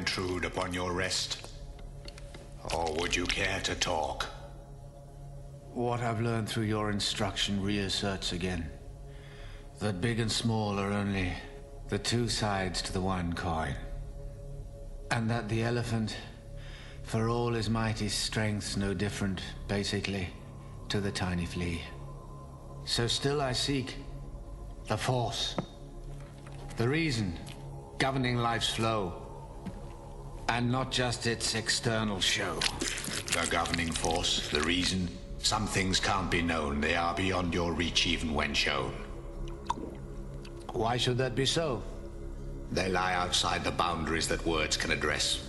intrude upon your rest? Or would you care to talk? What I've learned through your instruction reasserts again that big and small are only the two sides to the one coin. And that the elephant, for all his mighty strength's no different, basically, to the tiny flea. So still I seek the force, the reason governing life's flow, and not just its external show. The governing force, the reason. Some things can't be known, they are beyond your reach even when shown. Why should that be so? They lie outside the boundaries that words can address,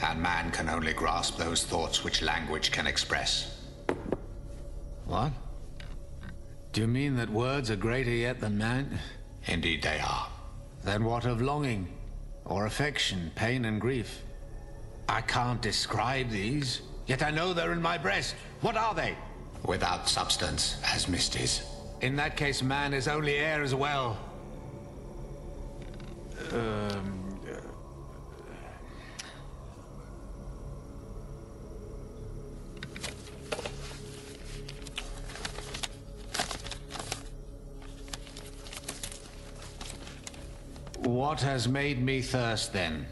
and man can only grasp those thoughts which language can express. What? Do you mean that words are greater yet than man? Indeed, they are. Then what of longing, or affection, pain, and grief? I can't describe these, yet I know they're in my breast. What are they? Without substance, as mist is. In that case, man is only air as well. Um. uh, What has made me thirst then?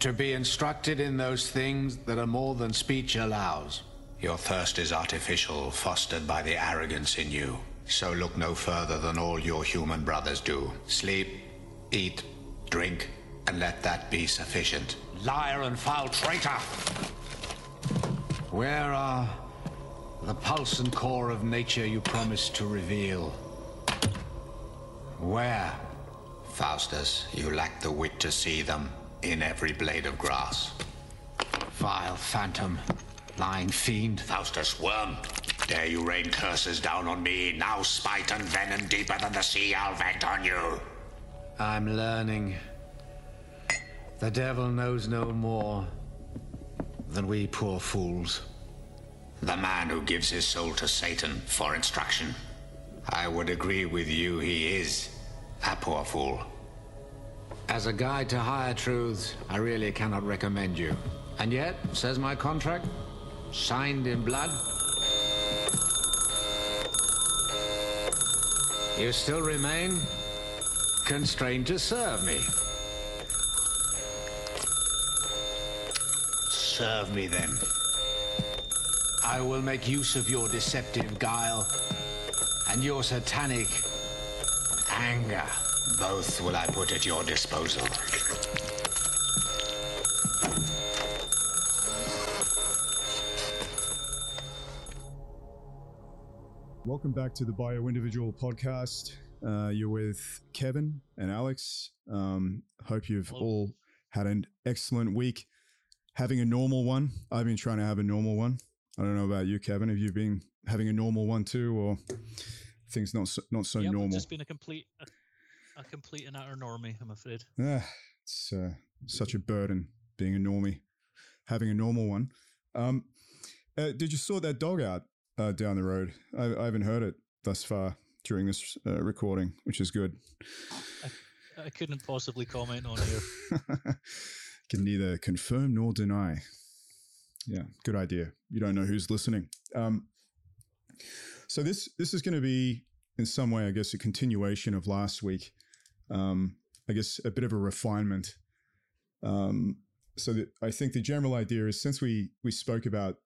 To be instructed in those things that are more than speech allows. Your thirst is artificial, fostered by the arrogance in you. So look no further than all your human brothers do. Sleep, eat, drink, and let that be sufficient. Liar and foul traitor! Where are the pulse and core of nature you promised to reveal? Where? Faustus, you lack the wit to see them in every blade of grass. Vile phantom, lying fiend. Faustus, worm, dare you rain curses down on me? Now spite and venom deeper than the sea I'll vent on you. I'm learning. The devil knows no more than we poor fools. The man who gives his soul to Satan for instruction. I would agree with you, he is a poor fool. As a guide to higher truths, I really cannot recommend you. And yet, says my contract, signed in blood, you still remain constrained to serve me. Serve me then. I will make use of your deceptive guile and your satanic anger. Both will I put at your disposal. Welcome back to the Bio Individual podcast. Uh, you're with Kevin and Alex. Um, hope you've Hello. all had an excellent week. Having a normal one. I've been trying to have a normal one. I don't know about you, Kevin. Have you been having a normal one too, or things not so, not so yeah, normal? I've just been a complete, a, a complete and utter normie. I'm afraid. Ah, it's uh, such a burden being a normie, having a normal one. Um, uh, did you sort that dog out uh, down the road? I, I haven't heard it thus far during this uh, recording, which is good. I couldn't possibly comment on here. Can neither confirm nor deny. Yeah, good idea. You don't know who's listening. Um, so this this is going to be in some way, I guess, a continuation of last week. Um, I guess a bit of a refinement. Um, so I think the general idea is since we we spoke about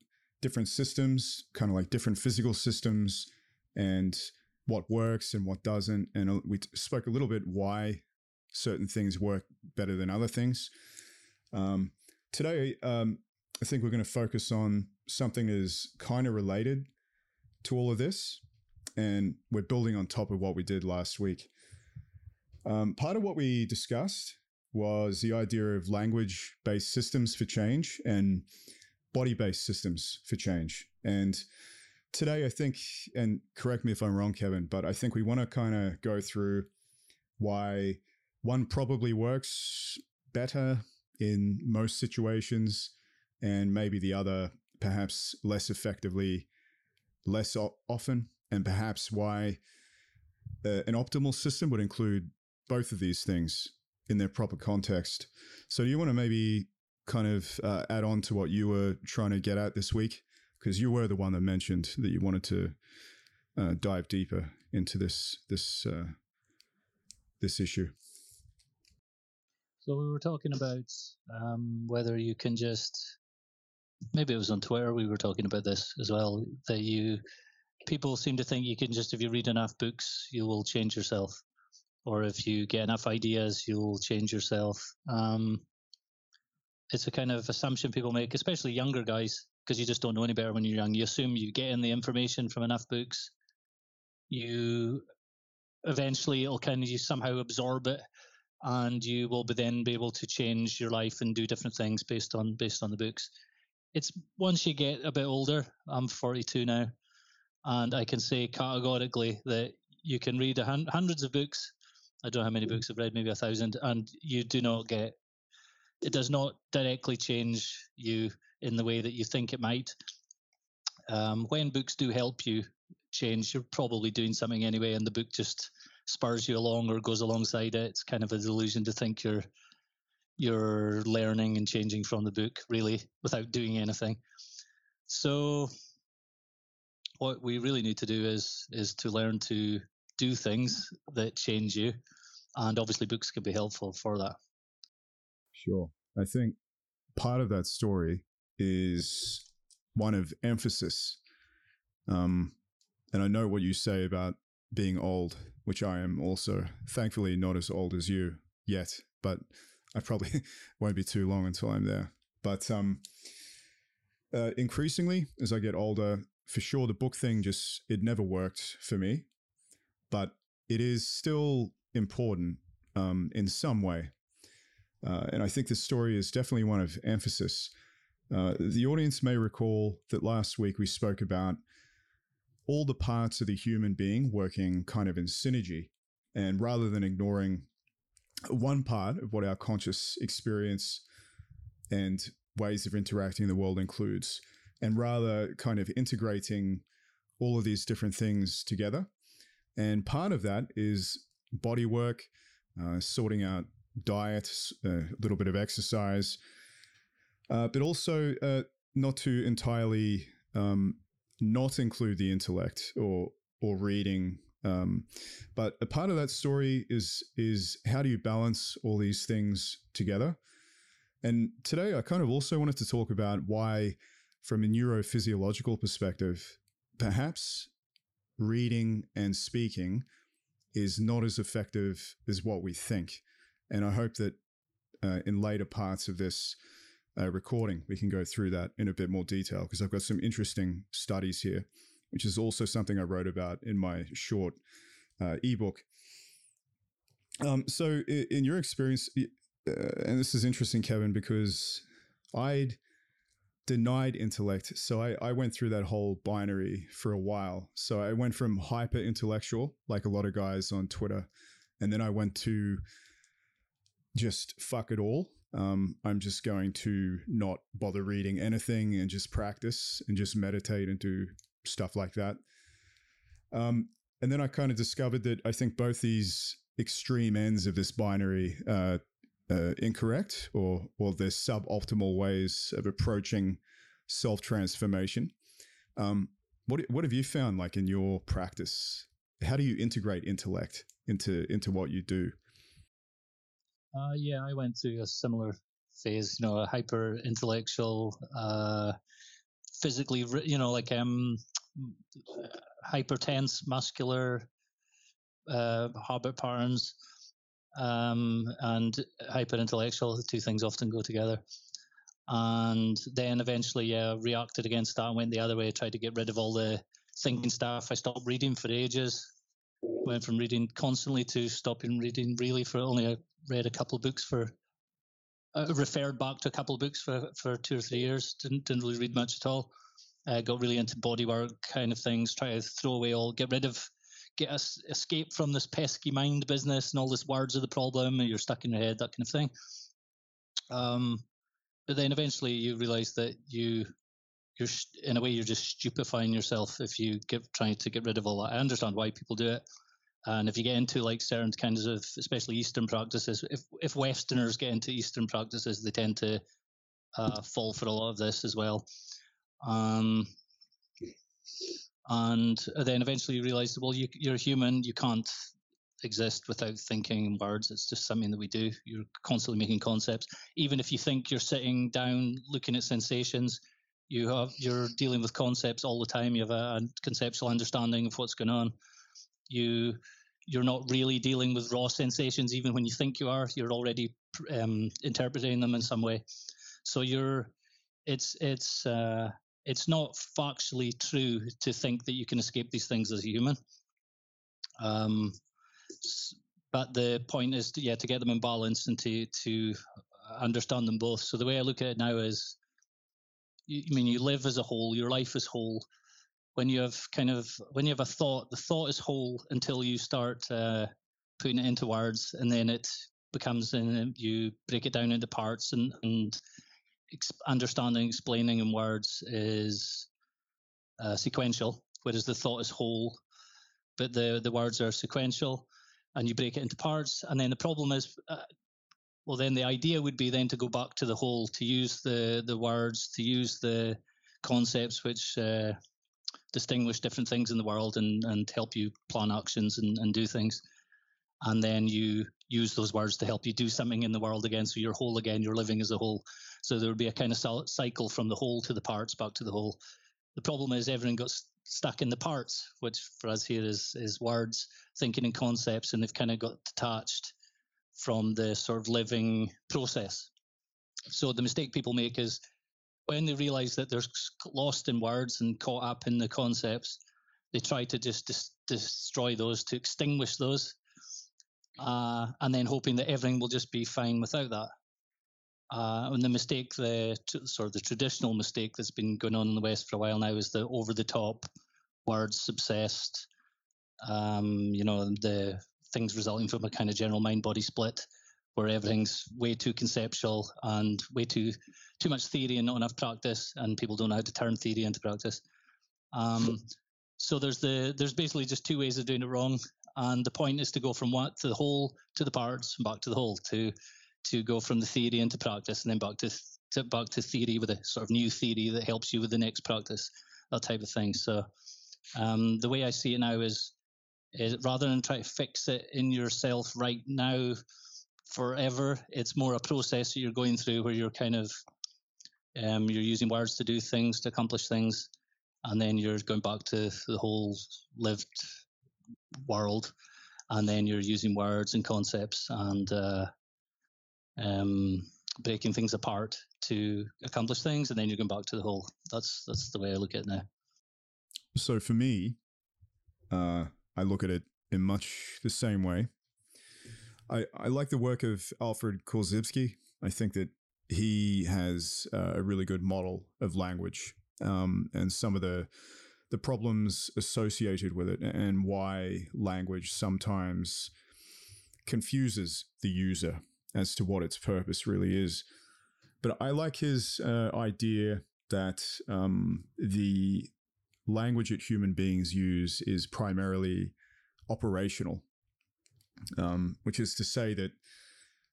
different systems, kind of like different physical systems, and what works and what doesn't, and uh, we spoke a little bit why certain things work better than other things. Um, today, um, I think we're going to focus on something that is kind of related to all of this, and we're building on top of what we did last week. Um, part of what we discussed was the idea of language based systems for change and body based systems for change. And today, I think, and correct me if I'm wrong, Kevin, but I think we want to kind of go through why one probably works better in most situations, and maybe the other perhaps less effectively, less o- often, and perhaps why uh, an optimal system would include both of these things in their proper context. So, do you want to maybe kind of uh, add on to what you were trying to get at this week? Because you were the one that mentioned that you wanted to uh, dive deeper into this this uh, this issue. So we were talking about um, whether you can just maybe it was on Twitter we were talking about this as well that you people seem to think you can just if you read enough books you will change yourself or if you get enough ideas you'll change yourself um, it's a kind of assumption people make especially younger guys because you just don't know any better when you're young you assume you get in the information from enough books you eventually it'll kind of you somehow absorb it and you will be then be able to change your life and do different things based on based on the books. It's once you get a bit older. I'm 42 now, and I can say categorically that you can read hun- hundreds of books. I don't know how many books I've read, maybe a thousand, and you do not get. It does not directly change you in the way that you think it might. Um, when books do help you change, you're probably doing something anyway, and the book just spurs you along or goes alongside it. It's kind of a delusion to think you're you're learning and changing from the book really without doing anything. So what we really need to do is is to learn to do things that change you and obviously books can be helpful for that. Sure. I think part of that story is one of emphasis. Um, and I know what you say about being old, which I am also. Thankfully, not as old as you yet, but I probably won't be too long until I'm there. But um, uh, increasingly, as I get older, for sure, the book thing just it never worked for me, but it is still important um, in some way. Uh, and I think this story is definitely one of emphasis. Uh, the audience may recall that last week we spoke about all the parts of the human being working kind of in synergy. And rather than ignoring one part of what our conscious experience and ways of interacting in the world includes, and rather kind of integrating all of these different things together. And part of that is body work, uh, sorting out diet, a little bit of exercise, uh, but also uh, not to entirely um, not include the intellect or or reading. Um, but a part of that story is is how do you balance all these things together? And today, I kind of also wanted to talk about why, from a neurophysiological perspective, perhaps reading and speaking is not as effective as what we think. And I hope that uh, in later parts of this uh, recording, we can go through that in a bit more detail because I've got some interesting studies here, which is also something I wrote about in my short uh, ebook. Um, so, in, in your experience, uh, and this is interesting, Kevin, because I'd denied intellect. So I, I went through that whole binary for a while. So I went from hyper intellectual, like a lot of guys on Twitter, and then I went to just fuck it all um, I'm just going to not bother reading anything and just practice and just meditate and do stuff like that. Um, and then I kind of discovered that I think both these extreme ends of this binary uh, uh, incorrect or or there's suboptimal ways of approaching self transformation. Um, what what have you found like in your practice? How do you integrate intellect into into what you do? Uh, yeah, I went through a similar phase. You know, a hyper intellectual, uh, physically, you know, like um, hyper tense, muscular uh, habit patterns, um, and hyper intellectual. The two things often go together. And then eventually, yeah, reacted against that and went the other way. Tried to get rid of all the thinking stuff. I stopped reading for ages. Went from reading constantly to stopping reading really for only a read a couple of books for uh, referred back to a couple of books for for two or three years. Didn't didn't really read much at all. Uh, got really into bodywork kind of things. Try to throw away all, get rid of, get us escape from this pesky mind business and all this words of the problem. And you're stuck in your head, that kind of thing. Um, but then eventually you realize that you you're in a way you're just stupefying yourself if you get trying to get rid of all that. I understand why people do it. And if you get into like certain kinds of, especially Eastern practices, if if Westerners get into Eastern practices, they tend to uh, fall for a lot of this as well. Um, and then eventually you realize, well, you, you're human. You can't exist without thinking in words. It's just something that we do. You're constantly making concepts. Even if you think you're sitting down looking at sensations, you have you're dealing with concepts all the time. You have a, a conceptual understanding of what's going on. You you're not really dealing with raw sensations, even when you think you are. You're already um, interpreting them in some way. So you're it's it's uh, it's not factually true to think that you can escape these things as a human. Um, but the point is, to, yeah, to get them in balance and to to understand them both. So the way I look at it now is, you, I mean, you live as a whole. Your life is whole. When you have kind of when you have a thought, the thought is whole until you start uh, putting it into words, and then it becomes and you break it down into parts and and understanding, explaining in words is uh, sequential, whereas the thought is whole, but the, the words are sequential, and you break it into parts. And then the problem is, uh, well, then the idea would be then to go back to the whole, to use the the words, to use the concepts which uh, distinguish different things in the world and and help you plan actions and, and do things. And then you use those words to help you do something in the world again. So you're whole again, you're living as a whole. So there would be a kind of cycle from the whole to the parts back to the whole. The problem is everything got stuck in the parts, which for us here is is words, thinking and concepts, and they've kind of got detached from the sort of living process. So the mistake people make is when they realize that they're lost in words and caught up in the concepts, they try to just dis- destroy those, to extinguish those, uh, and then hoping that everything will just be fine without that. Uh, and the mistake, the sort of the traditional mistake that's been going on in the West for a while now is the over the top words obsessed. Um, you know, the things resulting from a kind of general mind body split where everything's way too conceptual and way too too much theory and not enough practice, and people don't know how to turn theory into practice. Um, so there's the there's basically just two ways of doing it wrong, and the point is to go from what to the whole to the parts and back to the whole to to go from the theory into practice and then back to, to back to theory with a sort of new theory that helps you with the next practice, that type of thing. So um, the way I see it now is, is rather than try to fix it in yourself right now forever, it's more a process that you're going through where you're kind of um, you're using words to do things to accomplish things, and then you're going back to the whole lived world, and then you're using words and concepts and uh, um, breaking things apart to accomplish things, and then you're going back to the whole. That's that's the way I look at it now. So for me, uh, I look at it in much the same way. I, I like the work of Alfred Korzybski. I think that he has uh, a really good model of language um, and some of the the problems associated with it and why language sometimes confuses the user as to what its purpose really is. But I like his uh, idea that um, the language that human beings use is primarily operational, um, which is to say that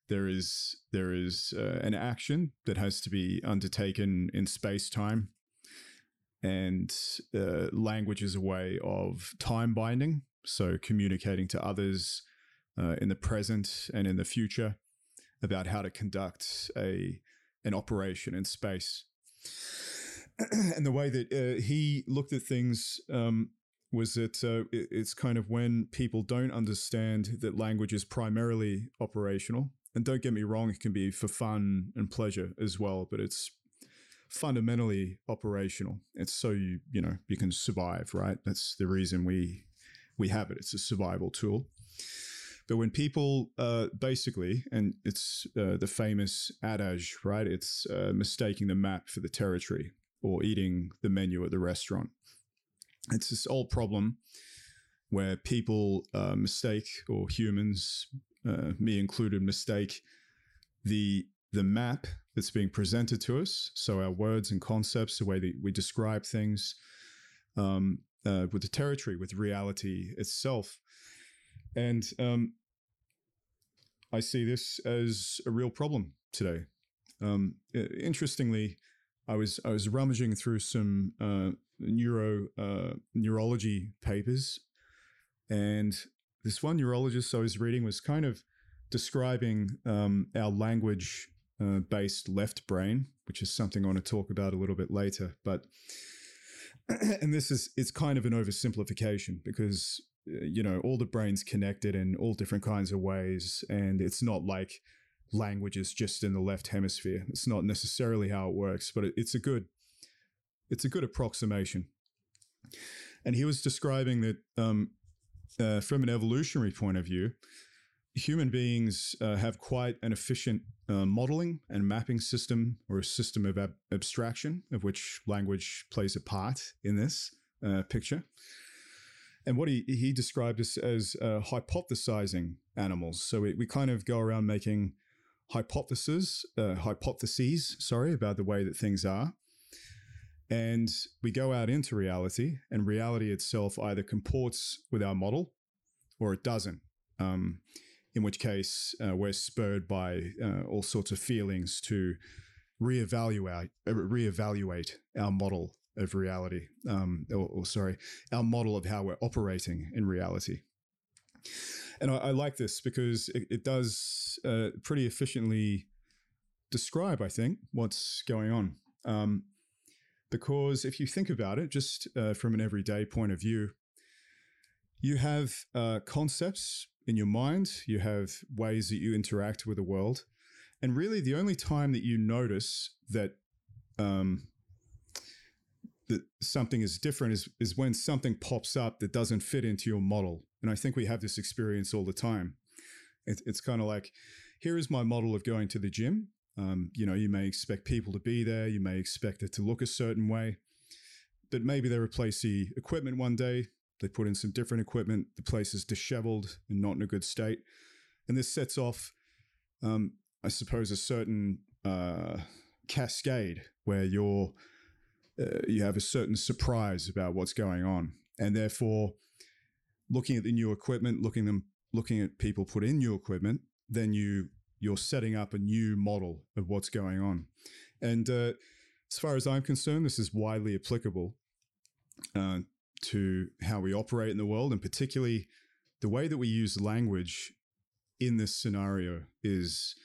there is there is uh, an action that has to be undertaken in space time, and uh, language is a way of time binding, so communicating to others uh, in the present and in the future about how to conduct a an operation in space. and the way that uh, he looked at things um, was that uh, it, it's kind of when people don't understand that language is primarily operational. And don't get me wrong, it can be for fun and pleasure as well, but it's fundamentally operational. It's so you you know you can survive, right? That's the reason we we have it. It's a survival tool. But when people uh, basically, and it's uh, the famous adage, right? It's uh, mistaking the map for the territory or eating the menu at the restaurant. It's this old problem where people uh, mistake, or humans, uh, me included, mistake the the map that's being presented to us. So our words and concepts, the way that we describe things, um, uh, with the territory, with reality itself And um, I see this as a real problem today. Um, interestingly, I was I was rummaging through some uh, neuro uh, neurology papers, and this one neurologist I was reading was kind of describing um, our language uh, based left brain, which is something I want to talk about a little bit later. But and this is it's kind of an oversimplification because uh, you know all the brains connected in all different kinds of ways, and it's not like language is just in the left hemisphere. It's not necessarily how it works, but it, it's a good it's a good approximation. And he was describing that um, uh, from an evolutionary point of view, human beings uh, have quite an efficient uh, modeling and mapping system or a system of ab- abstraction of which language plays a part in this uh, picture. And what he, he described us as uh, hypothesizing animals. So we, we kind of go around making hypotheses, uh, hypotheses, sorry, about the way that things are. And we go out into reality, and reality itself either comports with our model or it doesn't. Um, in which case, uh, we're spurred by uh, all sorts of feelings to reevaluate uh, reevaluate our model of reality, um, or, or, sorry, our model of how we're operating in reality. And I, I like this because it, it does uh, pretty efficiently describe, I think, what's going on. Um, because if you think about it, just uh, from an everyday point of view, you have uh, concepts in your mind, you have ways that you interact with the world. And really, the only time that you notice that um, that something is different is is when something pops up that doesn't fit into your model. And I think we have this experience all the time. It, it's kind of like, here is my model of going to the gym. Um, you know, you may expect people to be there, you may expect it to look a certain way, but maybe they replace the equipment one day, they put in some different equipment, the place is disheveled and not in a good state. And this sets off, um, I suppose, a certain uh, cascade where you're uh, you have a certain surprise about what's going on, and therefore, looking at the new equipment, looking them, looking at people put in new equipment, then you you're setting up a new model of what's going on. And uh, as far as I'm concerned, this is widely applicable uh, to how we operate in the world, and particularly the way that we use language in this scenario is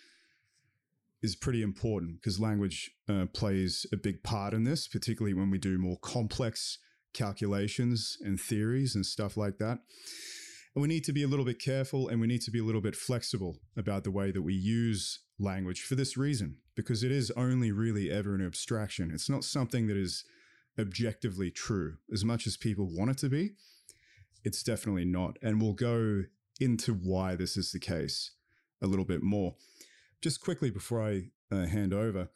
is pretty important because language uh, plays a big part in this, particularly when we do more complex calculations and theories and stuff like that. And we need to be a little bit careful and we need to be a little bit flexible about the way that we use language for this reason, because it is only really ever an abstraction. It's not something that is objectively true. As much as people want it to be, it's definitely not. And we'll go into why this is the case a little bit more. Just quickly before I uh, hand over,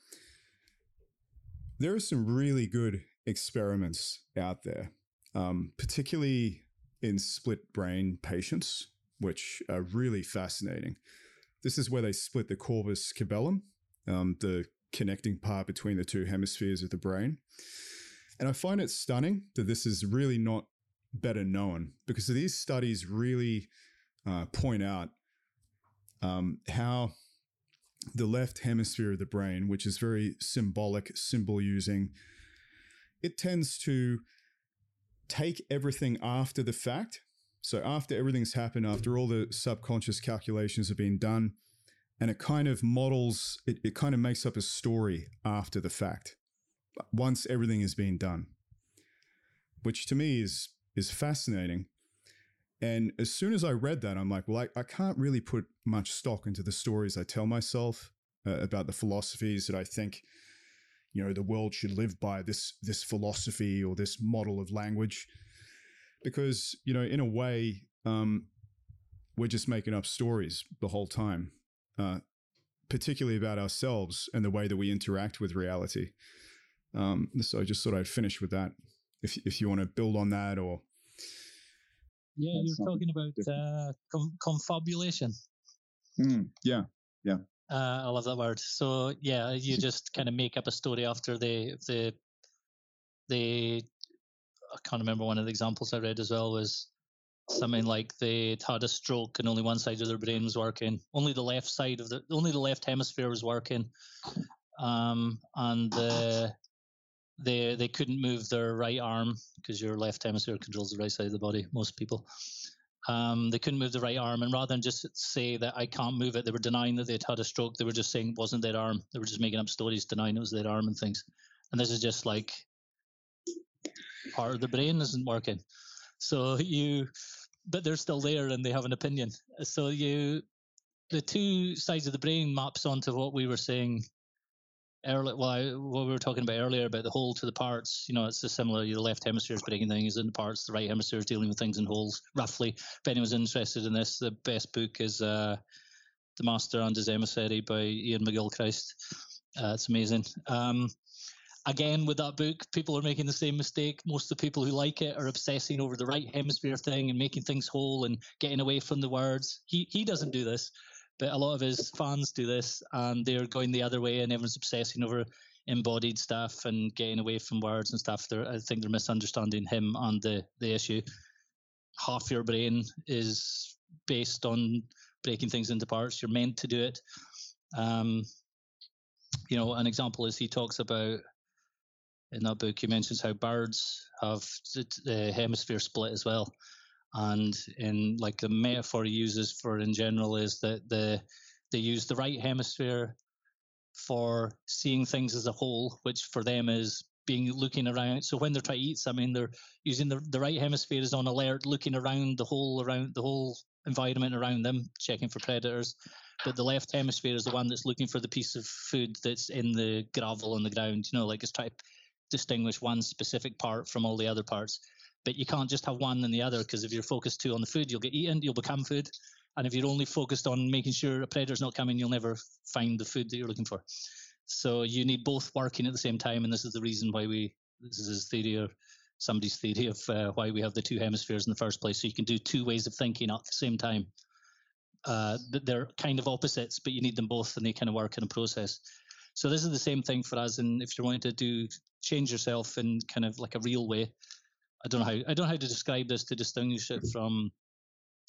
there are some really good experiments out there, um, particularly in split brain patients, which are really fascinating. This is where they split the corpus callosum, um, the connecting part between the two hemispheres of the brain. And I find it stunning that this is really not better known because these studies really uh, point out um, how the left hemisphere of the brain, which is very symbolic, symbol using, it tends to take everything after the fact. So after everything's happened, after all the subconscious calculations have been done, and it kind of models, it, it kind of makes up a story after the fact, once everything has been done, which to me is is fascinating. And as soon as I read that, I'm like, well, I, I can't really put much stock into the stories I tell myself uh, about the philosophies that I think you know the world should live by this this philosophy or this model of language because you know in a way um, we're just making up stories the whole time uh, particularly about ourselves and the way that we interact with reality um, so i just thought i'd finish with that if, if you want to build on that or yeah you're talking about uh, com- confabulation mm, yeah yeah uh, I love that word. So yeah, you just kind of make up a story after the the the. I can't remember one of the examples I read as well was something like they'd had a stroke and only one side of their brain was working. Only the left side of the only the left hemisphere was working, um, and the, they they couldn't move their right arm because your left hemisphere controls the right side of the body. Most people. Um, they couldn't move the right arm, and rather than just say that I can't move it, they were denying that they'd had a stroke. They were just saying it wasn't their arm. They were just making up stories denying it was their arm and things. And this is just like part of the brain isn't working. So you, but they're still there and they have an opinion. So you, the two sides of the brain maps onto what we were saying earlier. Well, what we were talking about earlier about the whole to the parts. You know, it's similar. Your left hemisphere is breaking things into parts. The right hemisphere is dealing with things in wholes. Roughly, if anyone's interested in this, the best book is uh, "The Master and His Emissary" by Iain McGilchrist. Uh, it's amazing. Um, again with that book people are making the same mistake most of the people who like it are obsessing over the right hemisphere thing and making things whole and getting away from the words he he doesn't do this but a lot of his fans do this and they're going the other way and everyone's obsessing over embodied stuff and getting away from words and stuff. They're, i think they're misunderstanding him and the the issue. Half your brain is based on breaking things into parts. You're meant to do it. Um, you know an example is he talks about in that book, he mentions how birds have the hemisphere split as well. And in like the metaphor he uses for in general is that the they use the right hemisphere for seeing things as a whole, which for them is being looking around. So when they're trying to eat something, they're using the the right hemisphere is on alert, looking around the whole around the whole environment around them, checking for predators. But the left hemisphere is the one that's looking for the piece of food that's in the gravel on the ground. You know, like it's trying to distinguish one specific part from all the other parts. But you can't just have one and the other because if you're focused too on the food, you'll get eaten, you'll become food. And if you're only focused on making sure a predator's not coming, you'll never find the food that you're looking for. So you need both working at the same time, and this is the reason why we this is his theory or somebody's theory of uh, why we have the two hemispheres in the first place. So you can do two ways of thinking at the same time. Uh, they're kind of opposites, but you need them both, and they kind of work in a process. So this is the same thing for us. And if you're wanting to do change yourself in kind of like a real way, I don't know how I don't know how to describe this to distinguish it from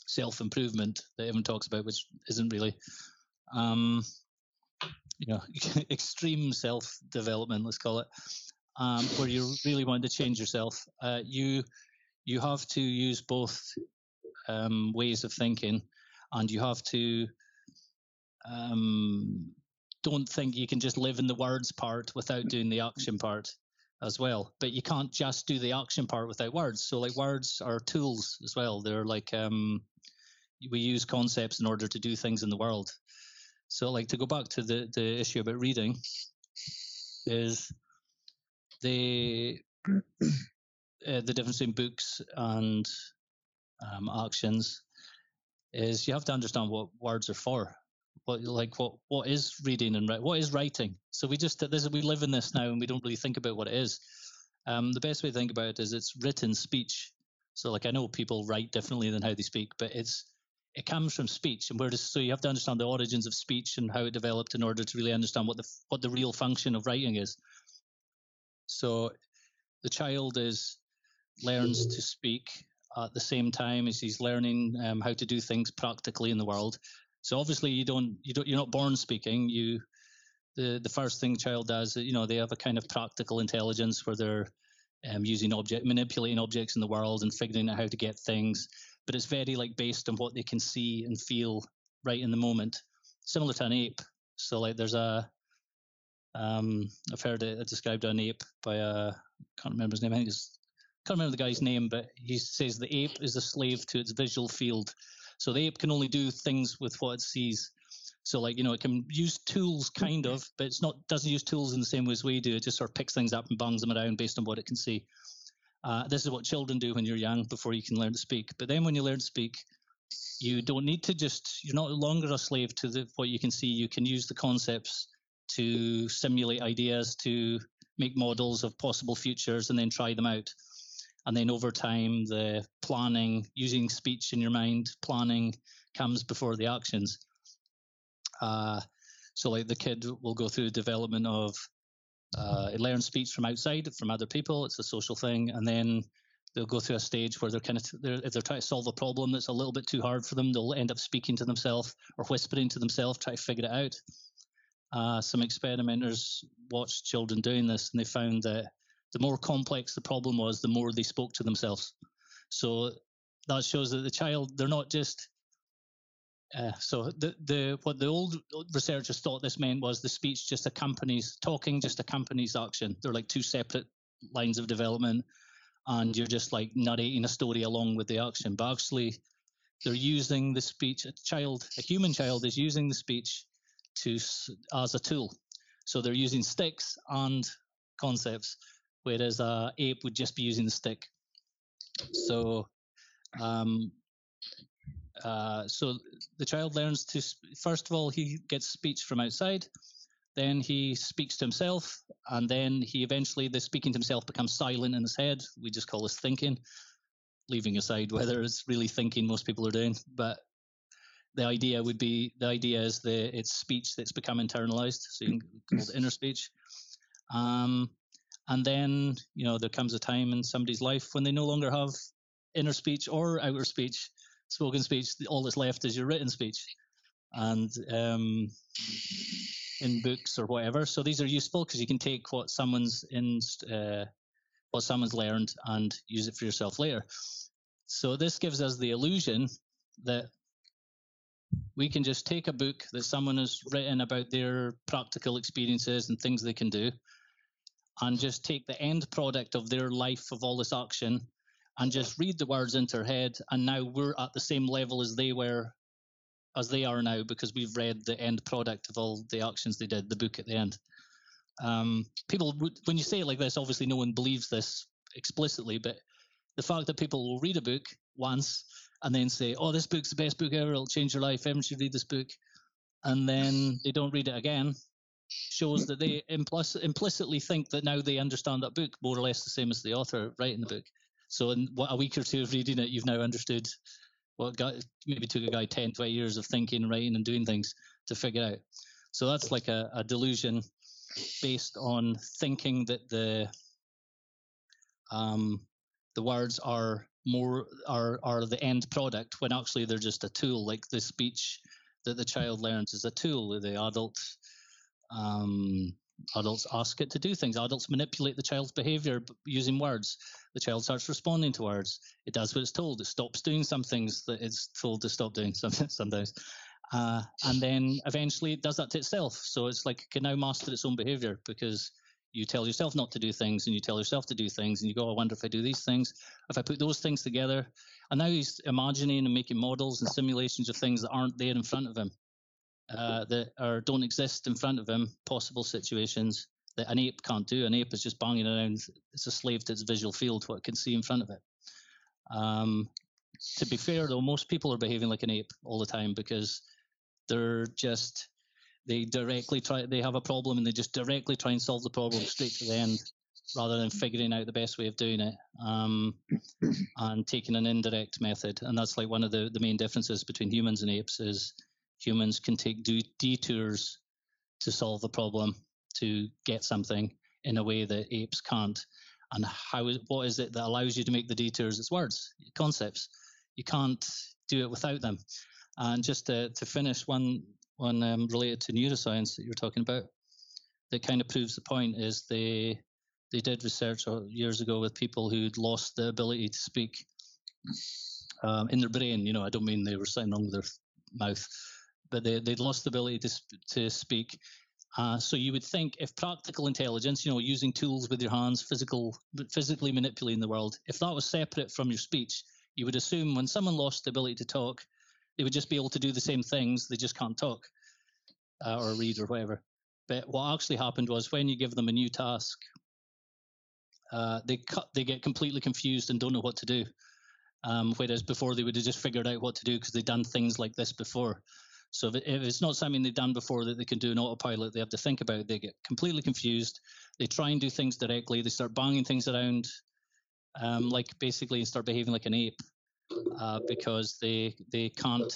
self improvement that everyone talks about, which isn't really, um, you know, extreme self development. Let's call it, um, where you really want to change yourself. Uh, you you have to use both um, ways of thinking, and you have to um, don't think you can just live in the words part without doing the action part as well. But you can't just do the action part without words. So like words are tools as well. They're like um, we use concepts in order to do things in the world. So like to go back to the the issue about reading is the uh, the difference in books and um, actions is you have to understand what words are for what like what what is reading and what is writing? So we just this we live in this now and we don't really think about what it is. Um, the best way to think about it is it's written speech. So like i know people write differently than how they speak but it's it comes from speech and where does so you have to understand the origins of speech and how it developed in order to really understand what the what the real function of writing is. So the child is learns to speak at the same time as he's learning um, how to do things practically in the world so obviously you don't you don't you're not born speaking. You the the first thing child does, you know, they have a kind of practical intelligence where they're um, using object manipulating objects in the world and figuring out how to get things. But it's very like based on what they can see and feel right in the moment, similar to an ape. So like there's a um, I've heard it described an ape by a can't remember his name. I think it's can't remember the guy's name, but he says the ape is a slave to its visual field. So the ape can only do things with what it sees. So like you know, it can use tools kind of, but it's not doesn't use tools in the same way as we do. It just sort of picks things up and bangs them around based on what it can see. Uh, this is what children do when you're young before you can learn to speak. But then when you learn to speak, you don't need to just you're not longer a slave to the, what you can see. You can use the concepts to simulate ideas, to make models of possible futures, and then try them out and then over time the planning using speech in your mind planning comes before the actions uh, so like the kid will go through the development of uh, it learns speech from outside from other people it's a social thing and then they'll go through a stage where they're kind of they're, if they're trying to solve a problem that's a little bit too hard for them, they'll end up speaking to themselves or whispering to themselves, try to figure it out. Uh, some experimenters watched children doing this, and they found that the more complex the problem was, the more they spoke to themselves. So that shows that the child they're not just uh, so the the what the old researchers thought this meant was the speech just accompanies talking just accompanies action. They're like two separate lines of development and you're just like narrating a story along with the action. But actually, they're using the speech. A child, a human child, is using the speech to as a tool. So they're using sticks and concepts, whereas a ape would just be using the stick. So, um, uh, so the child learns to first of all he gets speech from outside then he speaks to himself, and then he eventually, the speaking to himself becomes silent in his head. We just call this thinking, leaving aside whether it's really thinking most people are doing. But the idea would be the idea is the it's speech that's become internalized, so you can call it inner speech. Um, and then you know there comes a time in somebody's life when they no longer have inner speech or outer speech, spoken speech. All that's left is your written speech, and um, in books or whatever. So these are useful because you can take what someone's in uh, what someone's learned and use it for yourself later. So this gives us the illusion that we can just take a book that someone has written about their practical experiences and things they can do and just take the end product of their life of all this action and just read the words into our head and now we're at the same level as they were as they are now because we've read the end product of all the actions they did, the book at the end. Um, people, when you say it like this, obviously no one believes this explicitly, but the fact that people will read a book once and then say, "Oh, this book's the best book ever; it'll change your life. Everyone should read this book," and then they don't read it again, shows that they implic- implicitly think that now they understand that book more or less the same as the author writing the book. So in what, a week or two of reading it, you've now understood what got maybe took a guy 10, 20 years of thinking, writing, and doing things to figure out. So that's like a, a delusion based on thinking that the um, the words are more are are the end product when actually they're just a tool. Like the speech that the child learns is a tool. The adult um, Adults ask it to do things. Adults manipulate the child's behavior using words. The child starts responding to words. It does what it's told. It stops doing some things that it's told to stop doing sometimes. Uh, and then eventually it does that to itself. So it's like it can now master its own behavior because you tell yourself not to do things and you tell yourself to do things and you go, I wonder if I do these things, if I put those things together. And now he's imagining and making models and simulations of things that aren't there in front of him uh, that are don't exist in front of him, possible situations that an ape can't do. An ape is just banging around; it's a slave to its visual field, what it can see in front of it. Um, to be fair, though, most people are behaving like an ape all the time because they're just they directly try they have a problem and they just directly try and solve the problem straight to the end rather than figuring out the best way of doing it um, and taking an indirect method and that's like one of the, the main differences between humans and apes is humans can take detours to solve a problem, to get something in a way that apes can't. And how what is it that allows you to make the detours? It's words, concepts. You can't do it without them. And just to, to finish, one one um, related to neuroscience that you're talking about, that kind of proves the point is they they did research uh, years ago with people who'd lost the ability to speak um, in their brain. You know, I don't mean they were something wrong with their mouth, but they, they'd lost the ability to, to speak. Uh, so you would think if practical intelligence, you know, using tools with your hands, physical, physically manipulating the world, if that was separate from your speech, you would assume when someone lost the ability to talk, they would just be able to do the same things. They just can't talk uh, or read or whatever. But what actually happened was when you give them a new task, uh, they cut, they get completely confused and don't know what to do. Um, whereas before they would have just figured out what to do because they'd done things like this before. So if, if it's not something they've done before that they can do an autopilot, they have to think about. It. They get completely confused. They try and do things directly. They start banging things around, um, like basically start behaving like an ape uh, because they they can't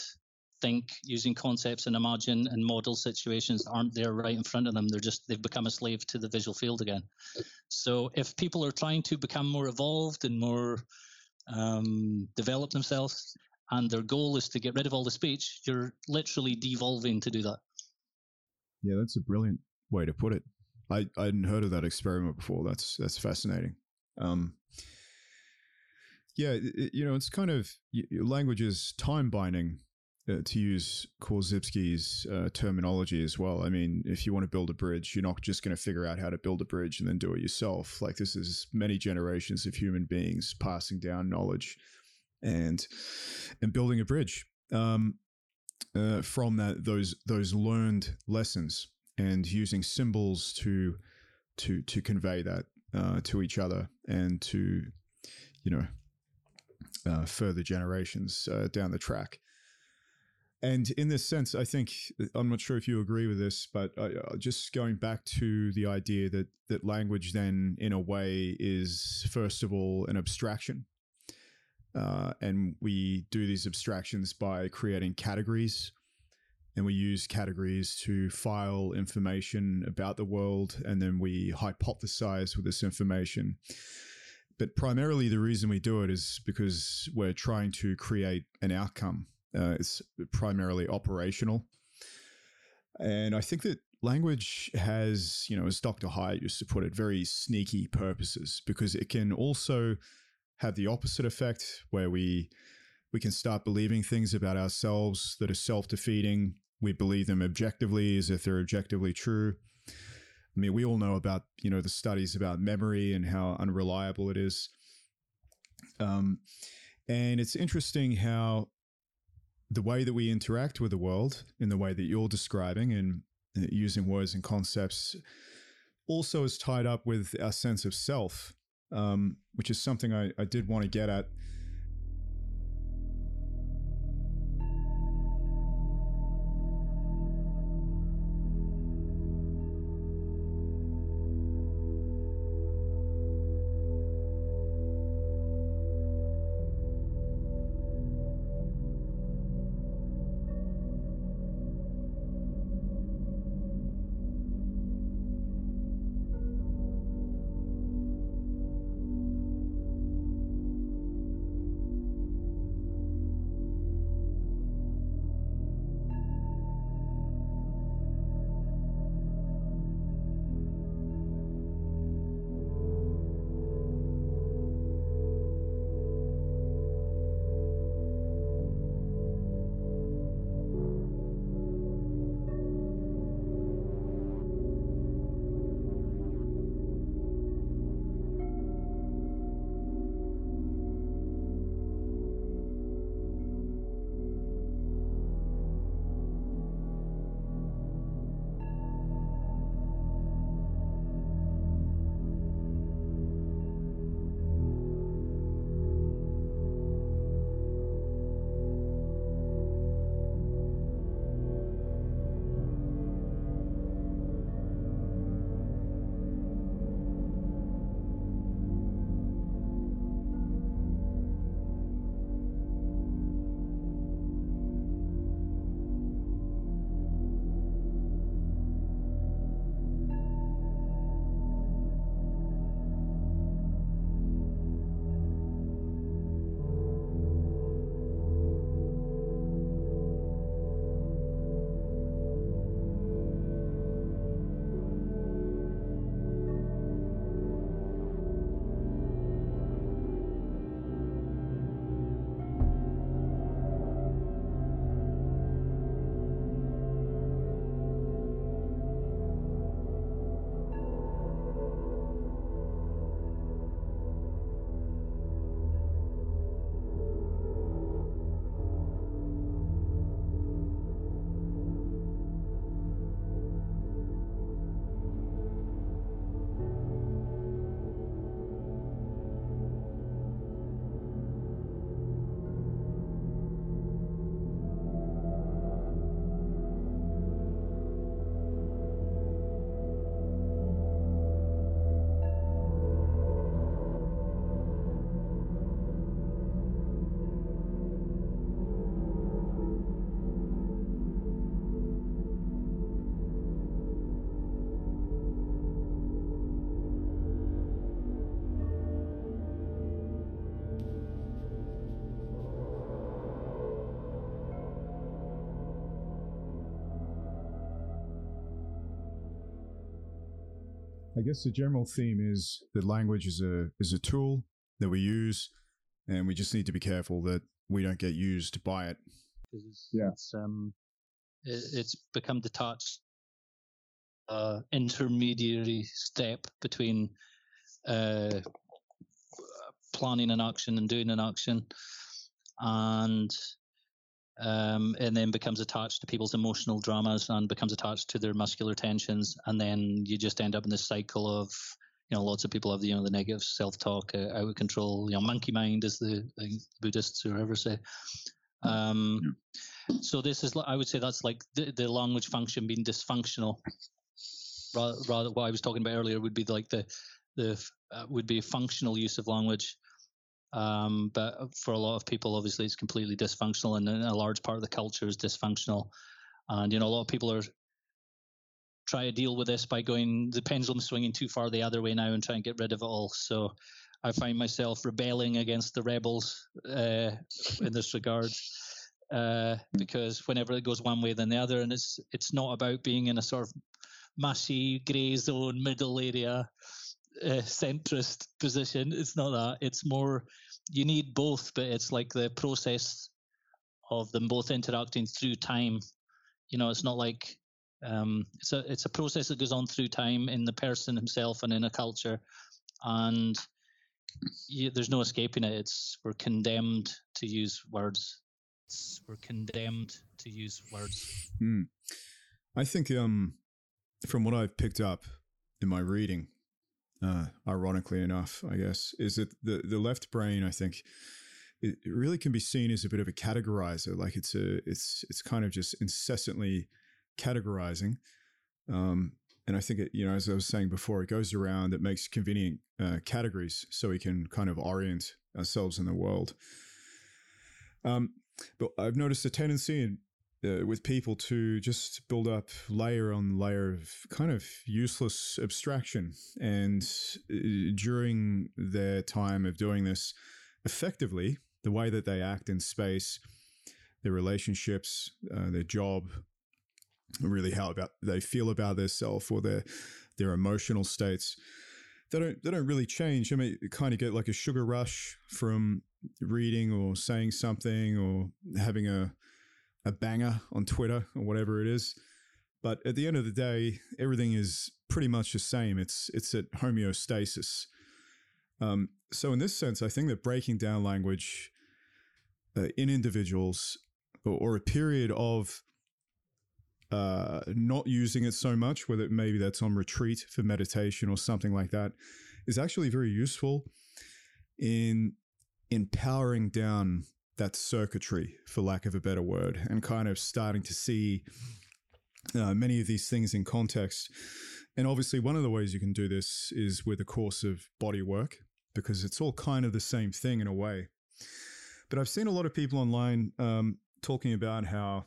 think using concepts and imagine and model situations that aren't there right in front of them. They're just they've become a slave to the visual field again. So if people are trying to become more evolved and more um, develop themselves, and their goal is to get rid of all the speech, you're literally devolving to do that. Yeah, that's a brilliant way to put it. I, I hadn't heard of that experiment before. That's that's fascinating. Um, yeah, it, you know, it's kind of language is time binding, uh, to use Korzybski's uh, terminology as well. I mean, if you want to build a bridge, you're not just going to figure out how to build a bridge and then do it yourself. Like this is many generations of human beings passing down knowledge and and building a bridge um, uh, from that those those learned lessons and using symbols to to to convey that uh, to each other and to you know uh, further generations uh, down the track. And in this sense, I think I'm not sure if you agree with this, but uh, uh, just going back to the idea that that language, then, in a way, is first of all an abstraction, uh, and we do these abstractions by creating categories, and we use categories to file information about the world, and then we hypothesize with this information. But primarily, the reason we do it is because we're trying to create an outcome uh, it's primarily operational. And I think that language has, you know, as Dr. Hyatt used to put it, very sneaky purposes because it can also have the opposite effect where we we can start believing things about ourselves that are self-defeating. We believe them objectively as if they're objectively true. I mean, we all know about, you know, the studies about memory and how unreliable it is. Um, and it's interesting how the way that we interact with the world in the way that you're describing and using words and concepts also is tied up with our sense of self, um, which is something I, I did want to get at guess the general theme is that language is a is a tool that we use, and we just need to be careful that we don't get used by it. It's, yeah. It's, um, it, it's become detached, uh, intermediary step between uh, planning an action and doing an action, and um, and then becomes attached to people's emotional dramas and becomes attached to their muscular tensions, and then you just end up in this cycle of you know lots of people have the you know the negative self-talk, uh, out of control, you know monkey mind, as the, Buddhists or ever say. Um, so this is I would say that's like the, the language function being dysfunctional. Rather, rather, what I was talking about earlier would be like the the uh, would be functional use of language um, but for a lot of people, obviously, it's completely dysfunctional, and a large part of the culture is dysfunctional. And you know, a lot of people are try to deal with this by going the pendulum swinging too far the other way now and try and get rid of it all. So I find myself rebelling against the rebels uh, in this regard. Uh, because whenever it goes one way than the other, and it's it's not about being in a sort of mushy grey zone middle area uh, centrist position. It's not that. It's more you need both, but it's like the process of them both interacting through time. You know, it's not like um, it's a it's a process that goes on through time in the person himself and in a culture, and you, there's no escaping it. It's we're condemned to use words. It's, we're condemned to use words. Mm. I think um, from what I've picked up in my reading, uh, ironically enough, I guess, is that the, the left brain, I think, it, it really can be seen as a bit of a categorizer. Like it's a, it's, it's kind of just incessantly categorizing. Um, and I think it, you know, as I was saying before, it goes around, it makes convenient uh, categories so we can kind of orient ourselves in the world. Um, but I've noticed a tendency in uh, with people to just build up layer on layer of kind of useless abstraction. And uh, during their time of doing this effectively, the way that they act in space, their relationships, uh, their job, really how about they feel about their self or their their emotional states. They don't they don't really change. I mean, you kind of get like a sugar rush from reading or saying something or having a a banger on Twitter or whatever it is. But at the end of the day, everything is pretty much the same. It's it's at homeostasis. Um, so in this sense, I think that breaking down language uh, in individuals or, or, a period of uh, not using it so much, whether maybe that's on retreat for meditation or something like that, is actually very useful in empowering down that circuitry, for lack of a better word, and kind of starting to see uh, many of these things in context. And obviously, one of the ways you can do this is with a course of body work, because it's all kind of the same thing in a way. But I've seen a lot of people online um, talking about how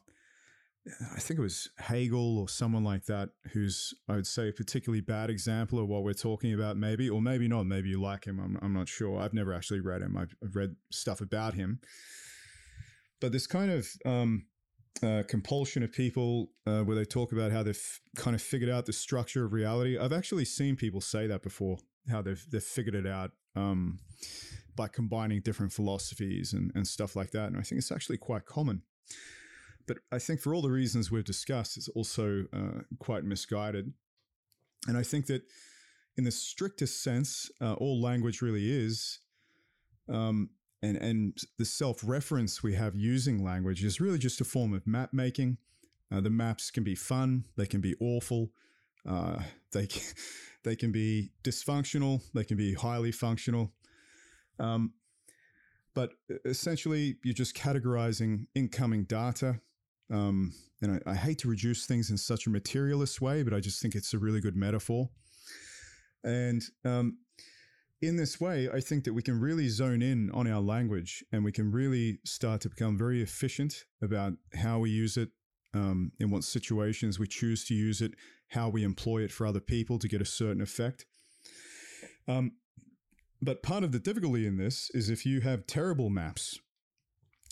I think it was Hegel or someone like that, who's, I would say, a particularly bad example of what we're talking about, maybe, or maybe not. Maybe you like him. I'm, I'm not sure. I've never actually read him, I've, I've read stuff about him. But this kind of um, uh, compulsion of people uh, where they talk about how they've kind of figured out the structure of reality. I've actually seen people say that before, how they've, they've figured it out. Um, by combining different philosophies and, and stuff like that. And I think it's actually quite common. But I think for all the reasons we've discussed, it's also uh, quite misguided. And I think that in the strictest sense, uh, all language really is, um, and, and the self reference we have using language is really just a form of map making. Uh, the maps can be fun, they can be awful, uh, they, can, they can be dysfunctional, they can be highly functional. Um, but essentially, you're just categorizing incoming data um, and I, I, hate to reduce things in such a materialist way, but I just think it's a really good metaphor. And um, in this way, I think that we can really zone in on our language and we can really start to become very efficient about how we use it, um, in what situations we choose to use it, how we employ it for other people to get a certain effect. Um, but part of the difficulty in this is if you have terrible maps,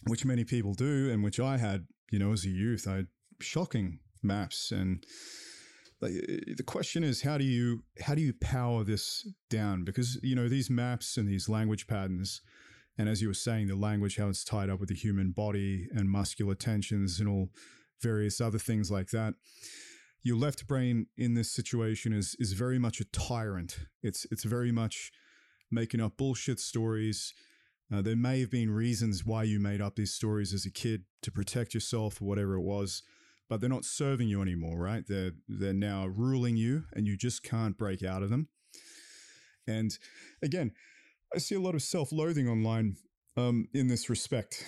which many people do, and which I had you know, as a youth, I had shocking maps and the question is how do you how do you power this down? Because you know these maps and these language patterns and as you were saying the language how it's tied up with the human body and muscular tensions and all various other things like that your left brain in this situation is is very much a tyrant. It's it's very much making up bullshit stories uh, there may have been reasons why you made up these stories as a kid to protect yourself or whatever it was but they're not serving you anymore, right? They're they're now ruling you, and you just can't break out of them. And again, I see a lot of self-loathing online um, in this respect.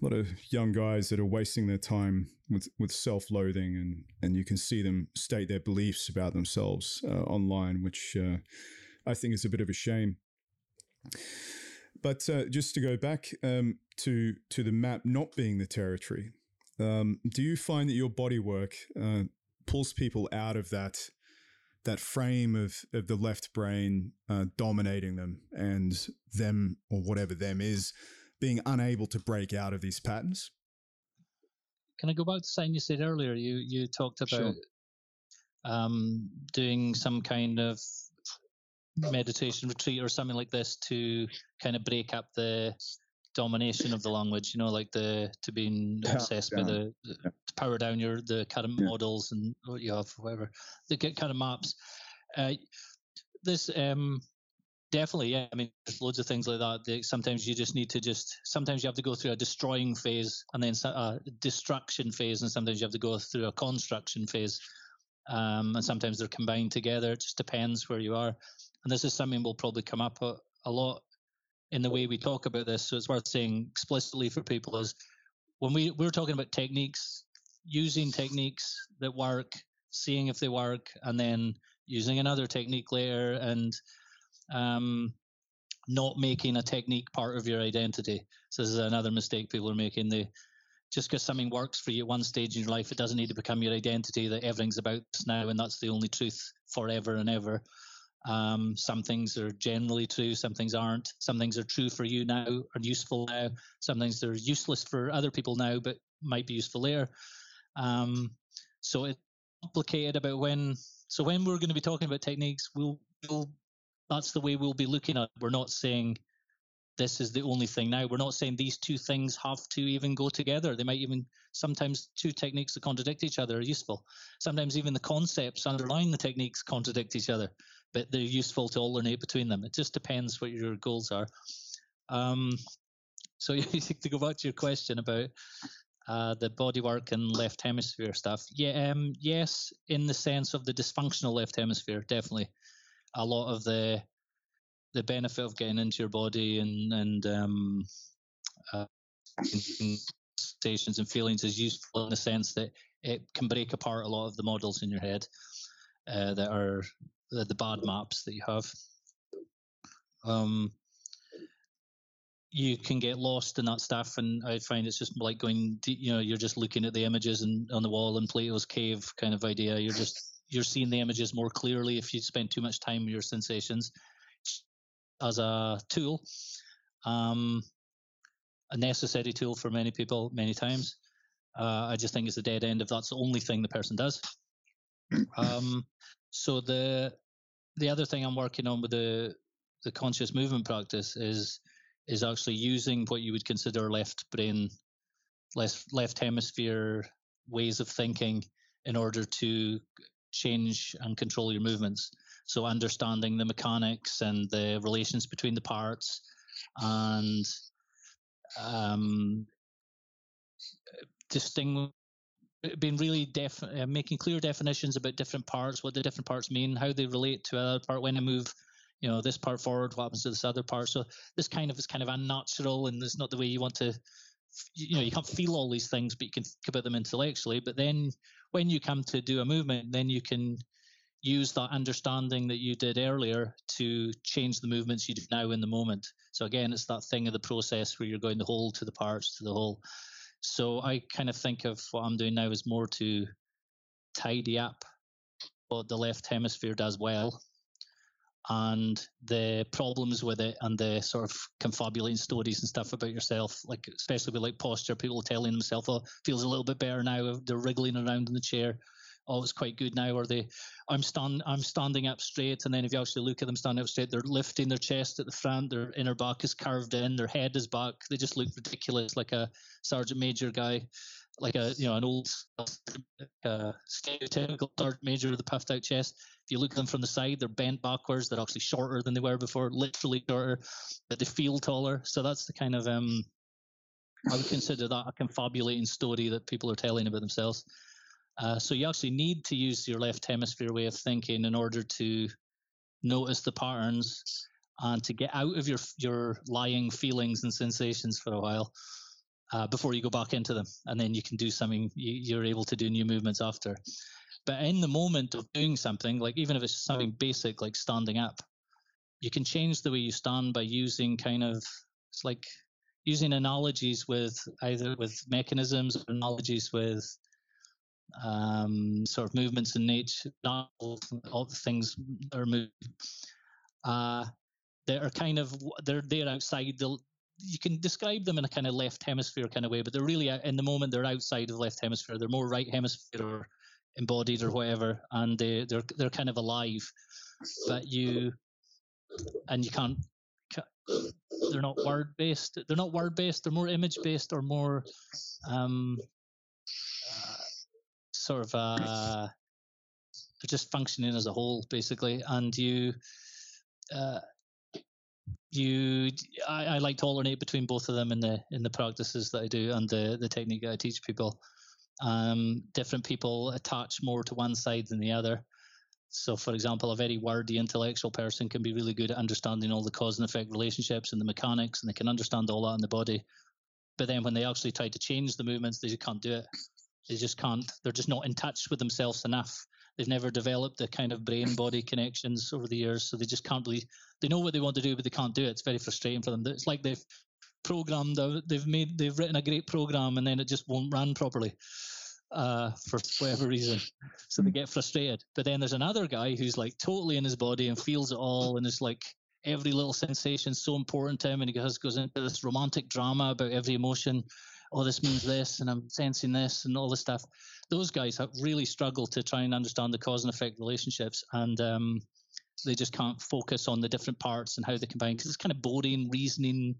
A lot of young guys that are wasting their time with, with self-loathing, and and you can see them state their beliefs about themselves uh, online, which uh, I think is a bit of a shame. But uh, just to go back um, to to the map not being the territory, um, do you find that your body work uh, pulls people out of that that frame of, of the left brain uh, dominating them and them or whatever them is being unable to break out of these patterns? Can I go back to something you said earlier? You you talked about sure. um, doing some kind of meditation retreat or something like this to kind of break up the domination of the language. You know, like the to being obsessed by the, the yeah. to power down your the current yeah. models and what you have, whatever the kind of maps. Uh, this um, definitely, yeah. I mean, there's loads of things like that. sometimes you just need to just. Sometimes you have to go through a destroying phase and then a destruction phase, and sometimes you have to go through a construction phase. Um, and sometimes they're combined together. It just depends where you are. And this is something will probably come up a, a lot in the way we talk about this. So it's worth saying explicitly for people is when we we're talking about techniques, using techniques that work, seeing if they work, and then using another technique later, and um, not making a technique part of your identity. So this is another mistake people are making. They just because something works for you at one stage in your life, it doesn't need to become your identity that everything's about now and that's the only truth forever and ever. Um, some things are generally true, some things aren't. Some things are true for you now are useful now. Some things are useless for other people now, but might be useful later. Um, so it's complicated about when. So when we're going to be talking about techniques, we'll, we'll that's the way we'll be looking at. It. We're not saying this is the only thing now. We're not saying these two things have to even go together. They might even sometimes two techniques that contradict each other are useful. Sometimes even the concepts underlying the techniques contradict each other but they're useful to alternate between them. It just depends what your goals are. Um, so you to go back to your question about uh, the bodywork and left hemisphere stuff, yeah, um, yes, in the sense of the dysfunctional left hemisphere, definitely. A lot of the the benefit of getting into your body and and um, uh, sensations and feelings is useful in the sense that it can break apart a lot of the models in your head uh, that are the, the bad maps that you have. Um, you can get lost in that stuff, and I find it's just like going, you know, you're just looking at the images and on the wall in Plato's cave kind of idea. You're just you're seeing the images more clearly if you spend too much time with your sensations as a tool, um, a necessary tool for many people many times. Uh, I just think it's a dead end if that's the only thing the person does. Um, so the the other thing I'm working on with the the conscious movement practice is is actually using what you would consider left brain, left left hemisphere ways of thinking in order to change and control your movements. So understanding the mechanics and the relations between the parts, and um, distinguish being really def- uh, making clear definitions about different parts, what the different parts mean, how they relate to another part. When I move, you know, this part forward, what happens to this other part? So this kind of is kind of unnatural, and it's not the way you want to. You know, you can't feel all these things, but you can think about them intellectually. But then, when you come to do a movement, then you can use that understanding that you did earlier to change the movements you do now in the moment. So again, it's that thing of the process where you're going the whole to the parts to the whole. So I kind of think of what I'm doing now is more to tidy up what the left hemisphere does well and the problems with it and the sort of confabulating stories and stuff about yourself, like especially with like posture, people telling themselves, oh, feels a little bit better now. They're wriggling around in the chair always quite good now. Or they, I'm stand, I'm standing up straight, and then if you actually look at them standing up straight, they're lifting their chest at the front, their inner back is curved in, their head is back. They just look ridiculous, like a sergeant major guy, like a you know an old uh, stereotypical sergeant major with a puffed out chest. If you look at them from the side, they're bent backwards. They're actually shorter than they were before, literally shorter. But they feel taller. So that's the kind of um, I would consider that a confabulating story that people are telling about themselves. Uh, so you actually need to use your left hemisphere way of thinking in order to notice the patterns and to get out of your your lying feelings and sensations for a while uh, before you go back into them, and then you can do something. You, are able to do new movements after. But in the moment of doing something, like even if it's something basic like standing up, you can change the way you stand by using kind of it's like using analogies with either with mechanisms or analogies with um, sort of movements in nature, all, all the things are moving. Uh, they are kind of they're they're outside the you can describe them in a kind of left hemisphere kind of way, but they're really in the moment they're outside of the left hemisphere. They're more right hemisphere or embodied or whatever, and they they're they're kind of alive. But you and you can't. They're not word based. They're not word based. They're more image based or more um, uh, sort of uh, just functioning as a whole basically. And you uh, you I, I, like to alternate between both of them in the in the practices that I do and the the technique I teach people. Um, different people attach more to one side than the other. So, for example, a very wordy intellectual person can be really good at understanding all the cause and effect relationships and the mechanics, and they can understand all that in the body. But then when they actually try to change the movements, they just can't do it. They just can't. They're just not in touch with themselves enough They've never developed the kind of brain body connections over the years, so they just can't really. They know what they want to do, but they can't do it. It's very frustrating for them. It's like they've programmed, they've made, they've written a great program, and then it just won't run properly uh, for whatever reason. So they get frustrated. But then there's another guy who's like totally in his body and feels it all, and is like every little sensation is so important to him, and he goes goes into this romantic drama about every emotion. Oh, this means this, and I'm sensing this, and all this stuff those guys have really struggled to try and understand the cause and effect relationships, and um, they just can't focus on the different parts and how they combine because it's kind of boring, reasoning,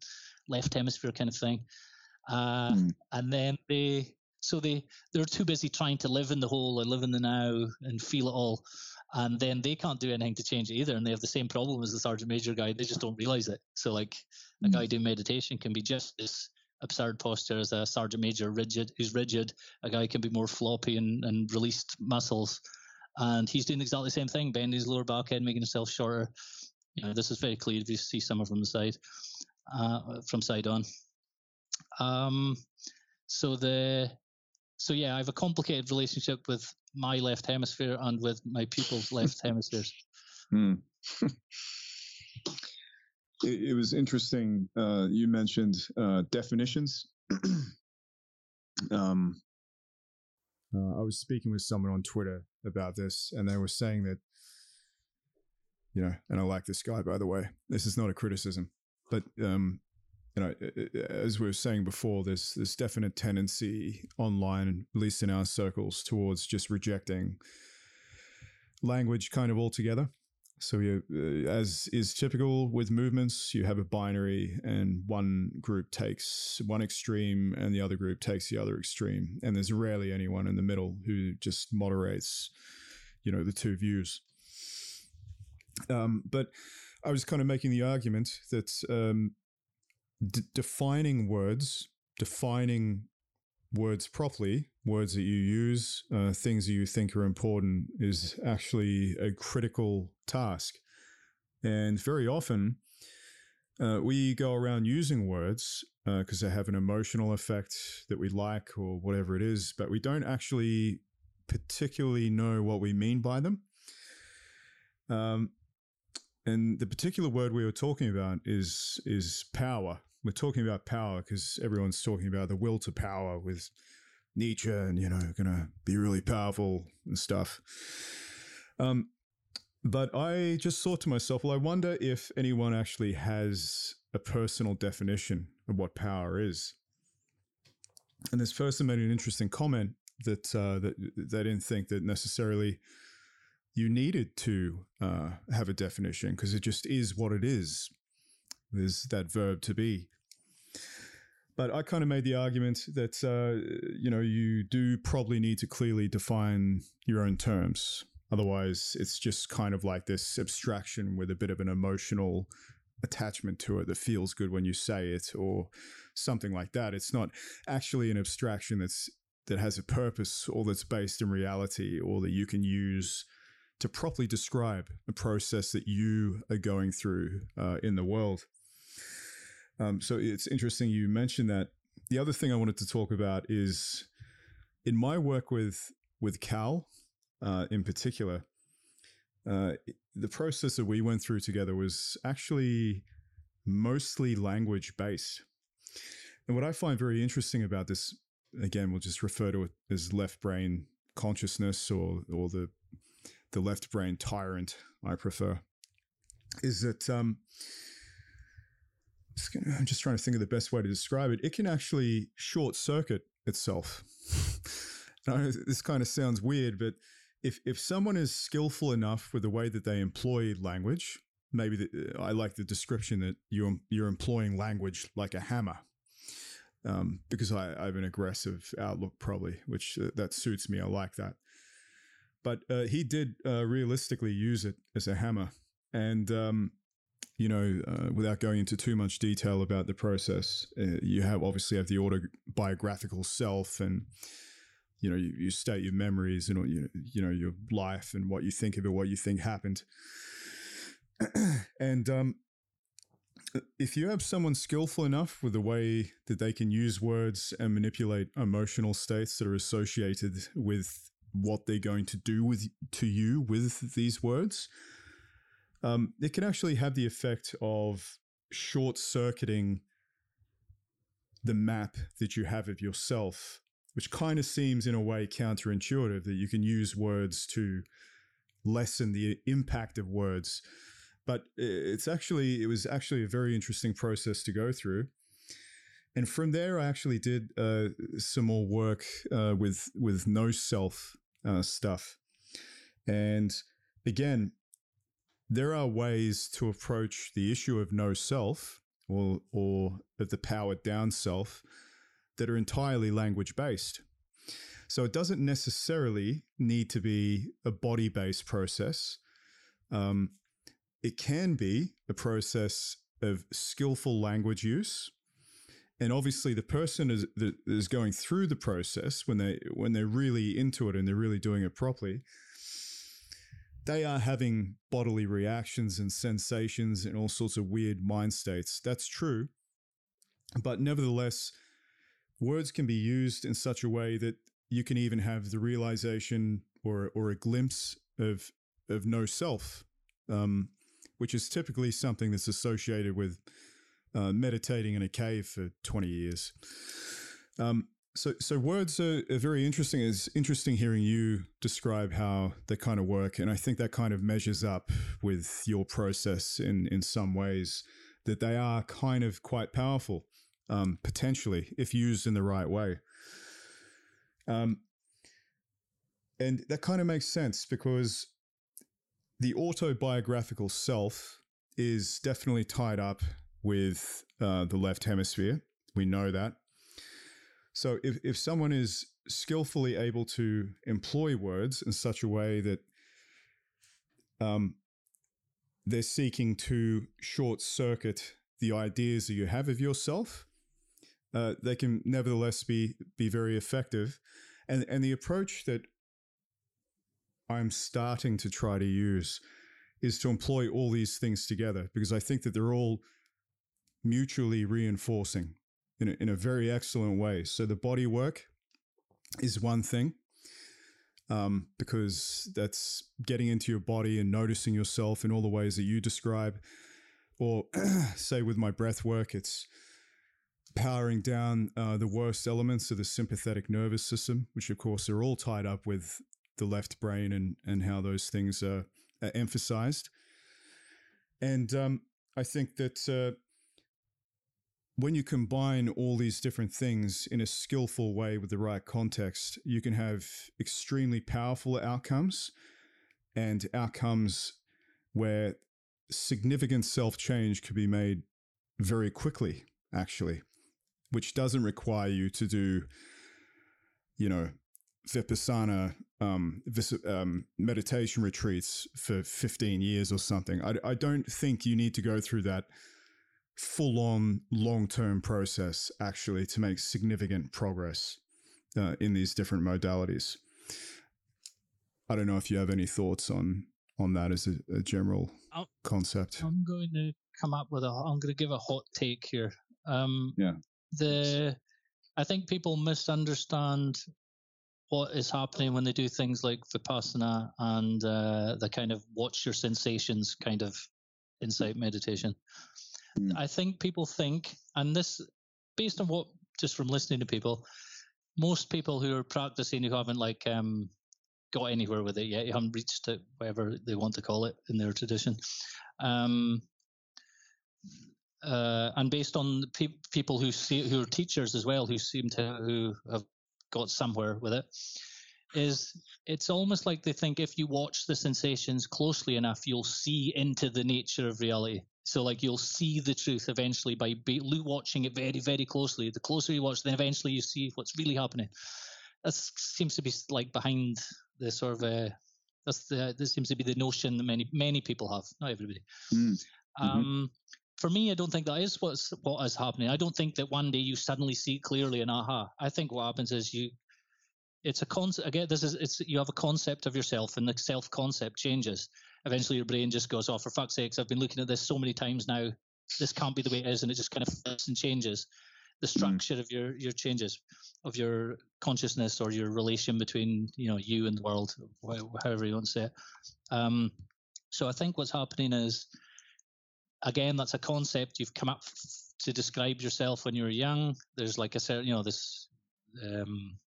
left hemisphere kind of thing. Uh, mm. And then they, so they they're too busy trying to live in the whole and live in the now and feel it all, and then they can't do anything to change it either. And they have the same problem as the sergeant major guy; they just don't realize it. So like a guy doing meditation can be just as absurd posture as a sergeant major, rigid, who's rigid. A guy can be more floppy and, and released muscles. And he's doing exactly the same thing, bending his lower back head, making himself shorter. You know, this is very clear if you see someone from the side, uh, from side on. Um, so the so yeah, I have a complicated relationship with my left hemisphere and with my pupils' left hemispheres. Hmm. it, it was interesting. Uh, you mentioned uh, definitions. um, uh, I was speaking with someone on Twitter about this, and they were saying that, you know, and I like this guy, by the way. This is not a criticism, but um, you know, as we were saying before, there's this definite tendency online, at least in our circles, towards just rejecting language kind of altogether. So, you, uh, as is typical with movements, you have a binary, and one group takes one extreme, and the other group takes the other extreme, and there's rarely anyone in the middle who just moderates, you know, the two views. Um, but I was kind of making the argument that um, d- defining words, defining words properly, words that you use, uh, things that you think are important, is actually a critical task. And very often, uh, we go around using words because uh, they have an emotional effect that we like or whatever it is, but we don't actually particularly know what we mean by them. Um, and the particular word we were talking about is is power we're talking about power because everyone's talking about the will to power with Nietzsche and, you know, to be really powerful and stuff. Um, but I just thought to myself, well, I wonder if anyone actually has a personal definition of what power is. And this person made an interesting comment that uh, that they didn't think that necessarily you needed to uh, have a definition because it just is what it is. There's that verb to be. But I kind of made the argument that uh, you know you do probably need to clearly define your own terms. Otherwise, it's just kind of like this abstraction with a bit of an emotional attachment to it that feels good when you say it, or something like that. It's not actually an abstraction that's that has a purpose or that's based in reality or that you can use to properly describe a process that you are going through uh, in the world. Um, so it's interesting you mentioned that. The other thing I wanted to talk about is in my work with with Cal, uh, in particular, uh, the process that we went through together was actually mostly language based. And what I find very interesting about this, again, we'll just refer to it as left brain consciousness or or the the left brain tyrant, I prefer, is that um, I'm just trying to think of the best way to describe it. It can actually short circuit itself. this kind of sounds weird, but if if someone is skillful enough with the way that they employ language, maybe the, I like the description that you you're employing language like a hammer. Um, because I, I, have an aggressive outlook, probably, which uh, that suits me. I like that. But uh, he did uh, realistically use it as a hammer, and um, you know, uh, without going into too much detail about the process, uh, you have obviously have the autobiographical self, and you know, you, you state your memories and you you know your life and what you think of it, what you think happened, and um, if you have someone skillful enough with the way that they can use words and manipulate emotional states that are associated with what they're going to do with to you with these words, um, it can actually have the effect of short circuiting the map that you have of yourself, which kind of seems in a way counterintuitive that you can use words to lessen the impact of words. But it's actually, it was actually a very interesting process to go through. And from there, I actually did uh, some more work uh, with with no self uh, stuff. And again, there are ways to approach the issue of no self or, or of the powered down self that are entirely language based. So it doesn't necessarily need to be a body based process. Um, it can be a process of skillful language use. And obviously, the person is, is going through the process when they when they're really into it and they're really doing it properly they are having bodily reactions and sensations and all sorts of weird mind states. That's true. But nevertheless, words can be used in such a way that you can even have the realization or, or a glimpse of, of no self, um, which is typically something that's associated with uh, meditating in a cave for 20 years. Um, so, so words are, are, very interesting. It's interesting hearing you describe how they kind of work, and I think that kind of measures up with your process in in some ways. That they are kind of quite powerful, um, potentially, if used in the right way. Um, and that kind of makes sense because the autobiographical self is definitely tied up with uh, the left hemisphere. We know that. So if, if someone is skillfully able to employ words in such a way that um, they're seeking to short circuit the ideas that you have of yourself, uh, they can nevertheless be be very effective. And and the approach that I'm starting to try to use is to employ all these things together because I think that they're all mutually reinforcing in a, in a very excellent way. So the body work is one thing um, because that's getting into your body and noticing yourself in all the ways that you describe. Or say with my breath work, it's powering down uh, the worst elements of the sympathetic nervous system, which of course are all tied up with the left brain and and how those things are, are emphasized. And um, I think that uh, when you combine all these different things in a skillful way with the right context, you can have extremely powerful outcomes and outcomes where significant self change could be made very quickly, actually, which doesn't require you to do, you know, vipassana um, vis- um, meditation retreats for 15 years or something. I, I don't think you need to go through that full on long term process actually to make significant progress uh, in these different modalities. I don't know if you have any thoughts on on that as a, a general I'll, concept. I'm going to come up with a. I'm going to give a hot take here. Um, yeah. The I think people misunderstand what is happening when they do things like vipassana and uh, the kind of watch your sensations kind of insight meditation. Mm. I think people think, and this, based on what just from listening to people, most people who are practicing who haven't like um, got anywhere with it yet, you haven't reached it, whatever they want to call it in their tradition. Um, uh, and based on pe- people who see, who are teachers as well, who seem to who have got somewhere with it, is it's almost like they think if you watch the sensations closely enough, you'll see into the nature of reality. So like you'll see the truth eventually by be, watching it very very closely. The closer you watch, then eventually you see what's really happening. That seems to be like behind the sort of uh, that's the this seems to be the notion that many many people have, not everybody. Mm. Um, for me, I don't think that is what's what is happening. I don't think that one day you suddenly see clearly and aha. I think what happens is you it's a concept again this is it's you have a concept of yourself and the self concept changes eventually your brain just goes oh for fuck's sakes i've been looking at this so many times now this can't be the way it is and it just kind of flips and changes the mm-hmm. structure mm. of your your changes of your consciousness or your relation between you know you and the world however you want to say it um, so i think what's happening is again that's a concept you've come up to describe yourself when you were young there's like a certain you know this um,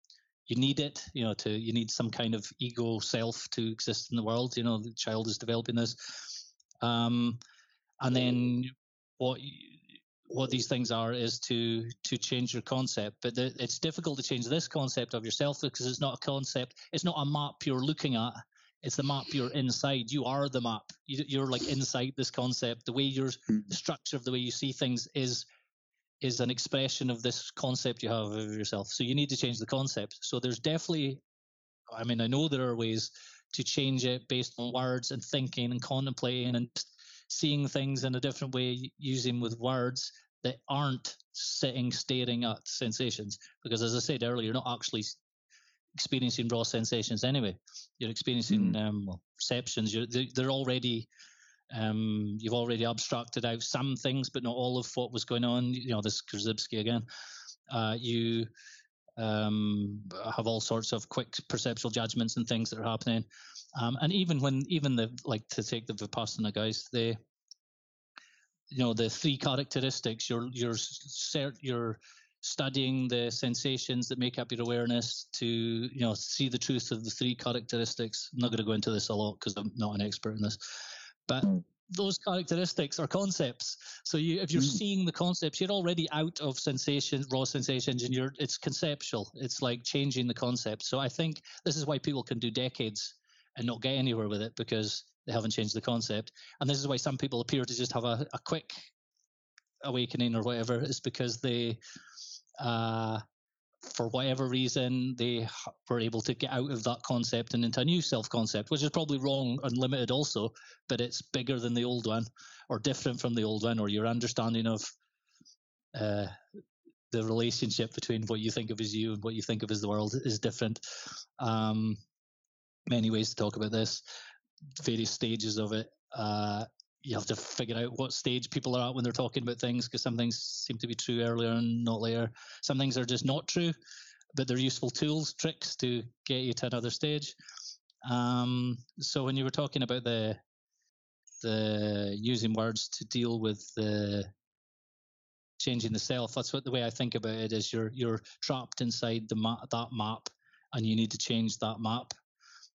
you need it you know to you need some kind of ego self to exist in the world you know the child is developing this. Um, and then what what these things are is to to change your concept. But the, it's difficult to change this concept of yourself because it's not a concept it's not a map you're looking at. It's the map you're inside. You are the map. You, are like inside this concept. The way your hmm. the structure of the way you see things is is an expression of this concept you have of yourself. So you need to change the concept. So there's definitely, I mean, I know there are ways to change it based on words and thinking and contemplating and seeing things in a different way using with words that aren't sitting staring at sensations. Because as I said earlier, you're not actually experiencing raw sensations anyway. You're experiencing mm. um, perceptions. You're, they're already um, you've already abstracted out some things, but not all of what was going on. You know, this Korzybski again. Uh, you um, have all sorts of quick perceptual judgments and things that are happening. Um, and even when, even the like to take the vipassana guys, they, you know, the three characteristics. You're you're you're studying the sensations that make up your awareness to you know see the truth of the three characteristics. I'm not going to go into this a lot because I'm not an expert in this. But mm. those characteristics are concepts. So you, if you're mm. seeing the concepts, you're already out of sensations, raw sensations, and you're it's conceptual. It's like changing the concept. So I think this is why people can do decades and not get anywhere with it because they haven't changed the concept. And this is why some people appear to just have a, a quick awakening or whatever. Is because they uh, for whatever reason, they were able to get out of that concept and into a new self concept, which is probably wrong and limited also, but it's bigger than the old one or different from the old one, or your understanding of uh, the relationship between what you think of as you and what you think of as the world is different. Um, many ways to talk about this, various stages of it. Uh, you have to figure out what stage people are at when they're talking about things because some things seem to be true earlier and not later. Some things are just not true, but they're useful tools, tricks to get you to another stage. Um, so when you were talking about the the using words to deal with the changing the self, that's what the way I think about it is you're you're trapped inside the ma- that map, and you need to change that map.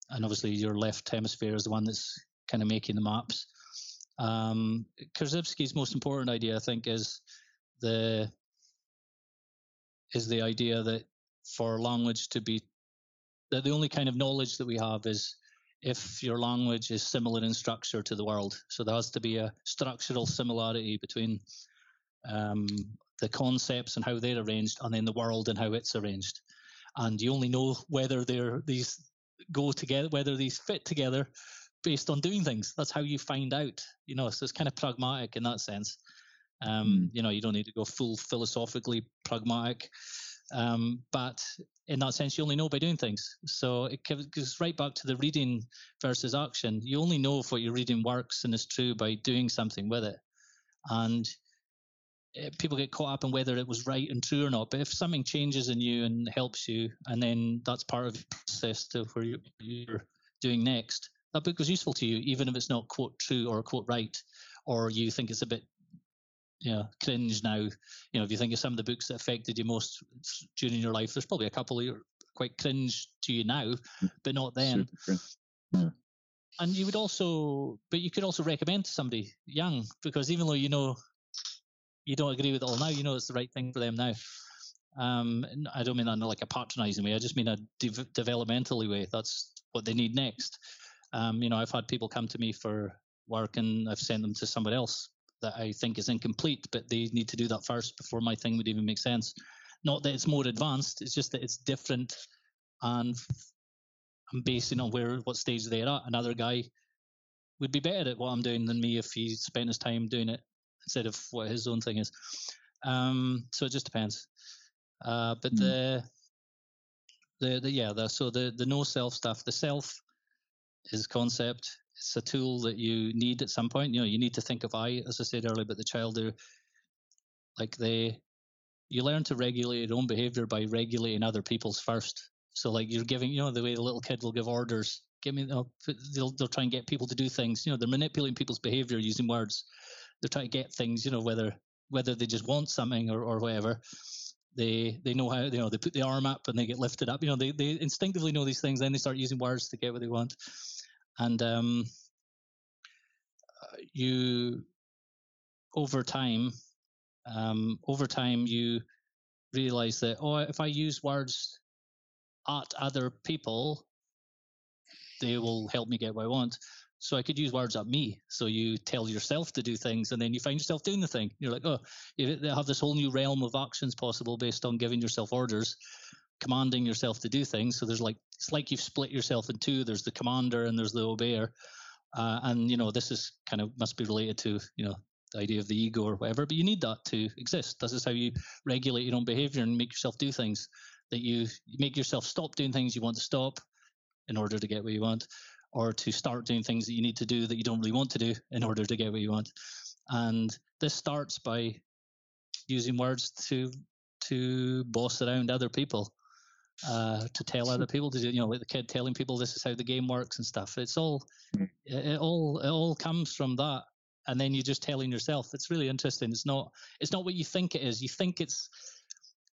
And obviously, your left hemisphere is the one that's kind of making the maps. Um, Korzybski's most important idea, I think, is the is the idea that for language to be that the only kind of knowledge that we have is if your language is similar in structure to the world. So there has to be a structural similarity between um, the concepts and how they're arranged, and then the world and how it's arranged. And you only know whether they're these go together, whether these fit together, based on doing things. That's how you find out. You know, so it's kind of pragmatic in that sense. Um, mm. You know, you don't need to go full philosophically pragmatic, um, but in that sense, you only know by doing things. So it goes right back to the reading versus action. You only know if what you're reading works and is true by doing something with it. And eh, people get caught up in whether it was right and true or not. But if something changes in you and helps you, and then that's part of the process to where you're doing next, that book was useful to you, even if it's not quote true or quote right, or you think it's a bit you know, cringe now. You know, if you think of some of the books that affected you most during your life, there's probably a couple that are quite cringe to you now, mm. but not then. Yeah. And you would also, but you could also recommend to somebody young because even though you know you don't agree with it all now, you know it's the right thing for them now. Um, I don't mean that in like a patronizing way. I just mean a de- developmentally way. That's what they need next. Um, you know, I've had people come to me for work and I've sent them to somebody else that I think is incomplete, but they need to do that first before my thing would even make sense. Not that it's more advanced, it's just that it's different and I'm basing on where what stage they're at. Another guy would be better at what I'm doing than me if he spent his time doing it instead of what his own thing is. Um, so it just depends. Uh, but mm. the, the the yeah the so the the no self stuff the self is concept it's a tool that you need at some point. You know, you need to think of I, as I said earlier, but the child are like they you learn to regulate your own behavior by regulating other people's first. So like you're giving, you know, the way the little kid will give orders. Give me, they'll, they'll try and get people to do things. You know, they're manipulating people's behavior using words. They're trying to get things. You know, whether whether they just want something or, or whatever. They they know how you know they put the arm up and they get lifted up. You know, they they instinctively know these things. Then they start using words to get what they want and um, you over time um, over time you realize that oh if i use words at other people they will help me get what i want. So i could use words at me. So you tell yourself to do things and then you find yourself doing the thing. You're like oh you have this whole new realm of actions possible based on giving yourself orders commanding yourself to do things. So there's like it's like you've split yourself in two. There's the commander and there's the obeyer, uh, and you know this is kind of must be related to you know the idea of the ego or whatever. But you need that to exist. This is how you regulate your own behavior and make yourself do things that you, you make yourself stop doing things you want to stop in order to get what you want, or to start doing things that you need to do that you don't really want to do in order to get what you want. And this starts by using words to to boss around other people uh, to tell other people to do, you know, like the kid telling people this is how the game works and stuff. It's all, mm. it, it all, it all comes from that. And then you're just telling yourself. It's really interesting. It's not, it's not what you think it is. You think it's,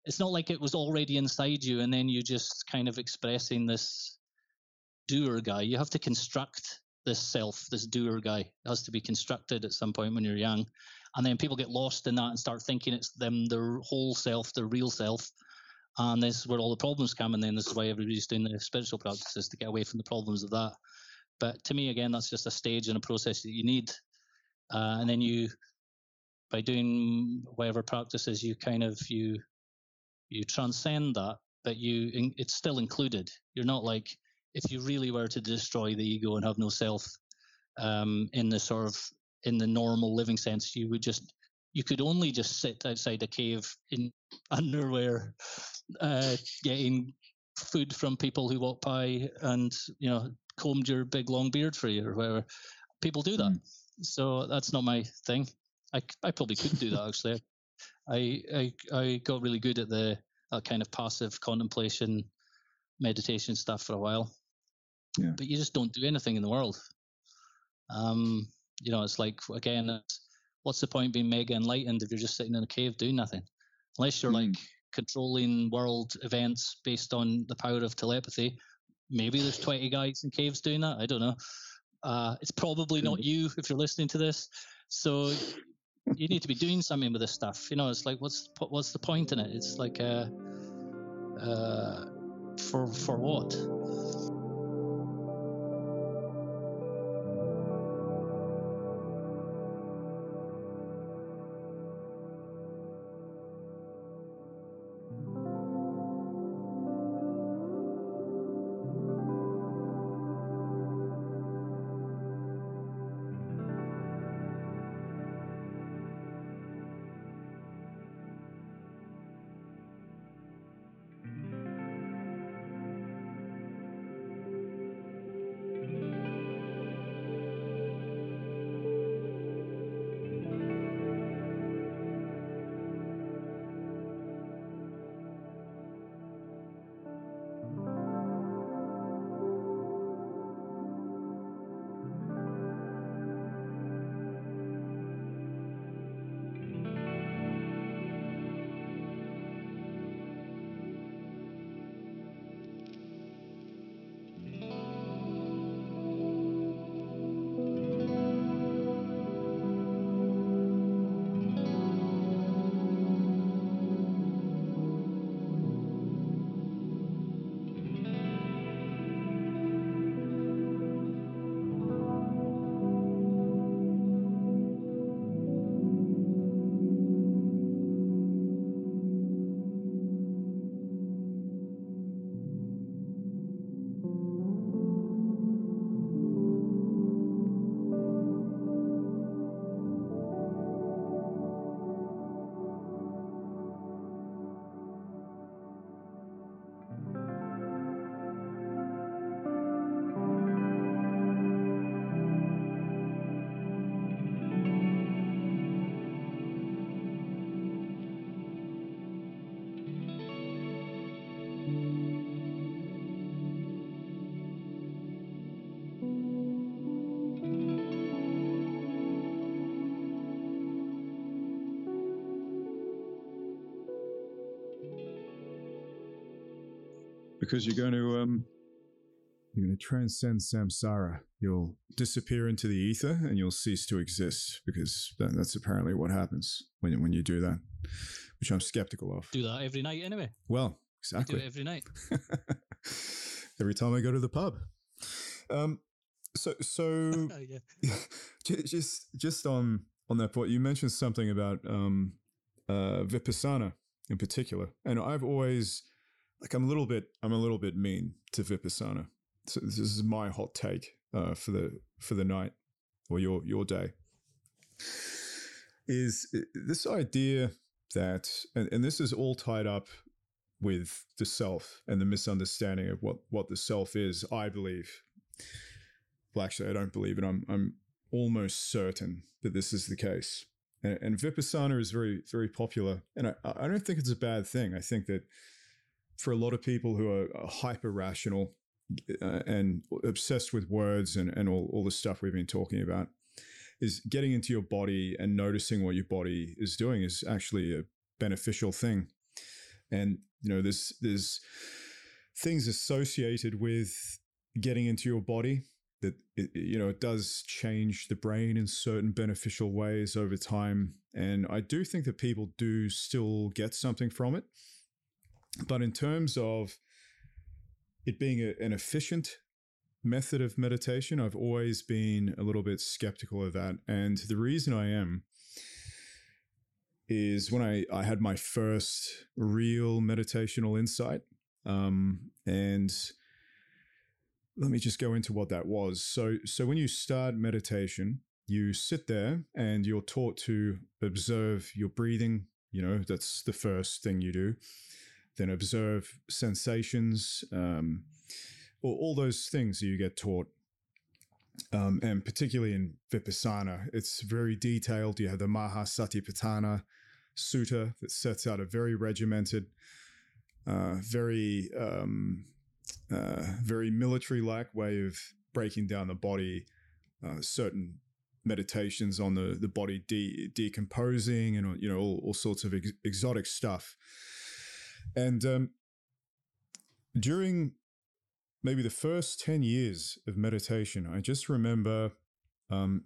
it's not like it was already inside you, and then you just kind of expressing this doer guy. You have to construct this self, this doer guy. It has to be constructed at some point when you're young, and then people get lost in that and start thinking it's them, their whole self, their real self and this is where all the problems come, and then this is why everybody's doing the spiritual practices to get away from the problems of that. But to me, again, that's just a stage and a process that you need. Uh, and then you, by doing whatever practices, you kind of you you transcend that, but you it's still included. You're not like if you really were to destroy the ego and have no self um, in the sort of in the normal living sense, you would just you could only just sit outside a cave in underwear, uh, getting food from people who walk by and you know combed your big long beard for you or whatever. People do that, mm. so that's not my thing. I, I probably couldn't do that actually. I, I I got really good at the that kind of passive contemplation, meditation stuff for a while. Yeah. But you just don't do anything in the world. Um, you know, it's like again, it's, what's the point being mega enlightened if you're just sitting in a cave doing nothing? Unless you're mm. like controlling world events based on the power of telepathy. Maybe there's 20 guys in caves doing that. I don't know. Uh, it's probably not you if you're listening to this. So you need to be doing something with this stuff. You know, it's like what's what's the point in it? It's like uh, uh, for for what? Because you're going to um, you're going to transcend samsara. You'll disappear into the ether and you'll cease to exist because that, that's apparently what happens when when you do that, which I'm skeptical of. Do that every night anyway. Well, exactly. Do it every night. every time I go to the pub. Um, so so yeah. just just on on that point, you mentioned something about um, uh, vipassana in particular, and I've always like I'm a little bit I'm a little bit mean to Vipassana. So this is my hot take uh, for the for the night or your your day. Is uh, this idea that and, and this is all tied up with the self and the misunderstanding of what what the self is, I believe. Well, actually, I don't believe it. I'm I'm almost certain that this is the case. And, and Vipassana is very very popular, and I I don't think it's a bad thing. I think that for a lot of people who are hyper rational uh, and obsessed with words and, and all, all the stuff we've been talking about, is getting into your body and noticing what your body is doing is actually a beneficial thing. And, you know, there's, there's things associated with getting into your body that it, you know it does change the brain in certain beneficial ways over time and i do think that people do still get something from it but in terms of it being a, an efficient method of meditation, I've always been a little bit skeptical of that. And the reason I am is when I, I had my first real meditational insight. Um, and let me just go into what that was. So, so when you start meditation, you sit there and you're taught to observe your breathing. You know, that's the first thing you do then observe sensations, um, all, all, those things you get taught. Um, and particularly in Vipassana, it's very detailed. You have the Mahasatipatthana Sutta that sets out a very regimented, uh, very um, uh, very military like way of breaking down the body, uh, certain meditations on the the body de- decomposing and you know all, all sorts of ex- exotic stuff and um, during maybe the first 10 years of meditation, I just remember um,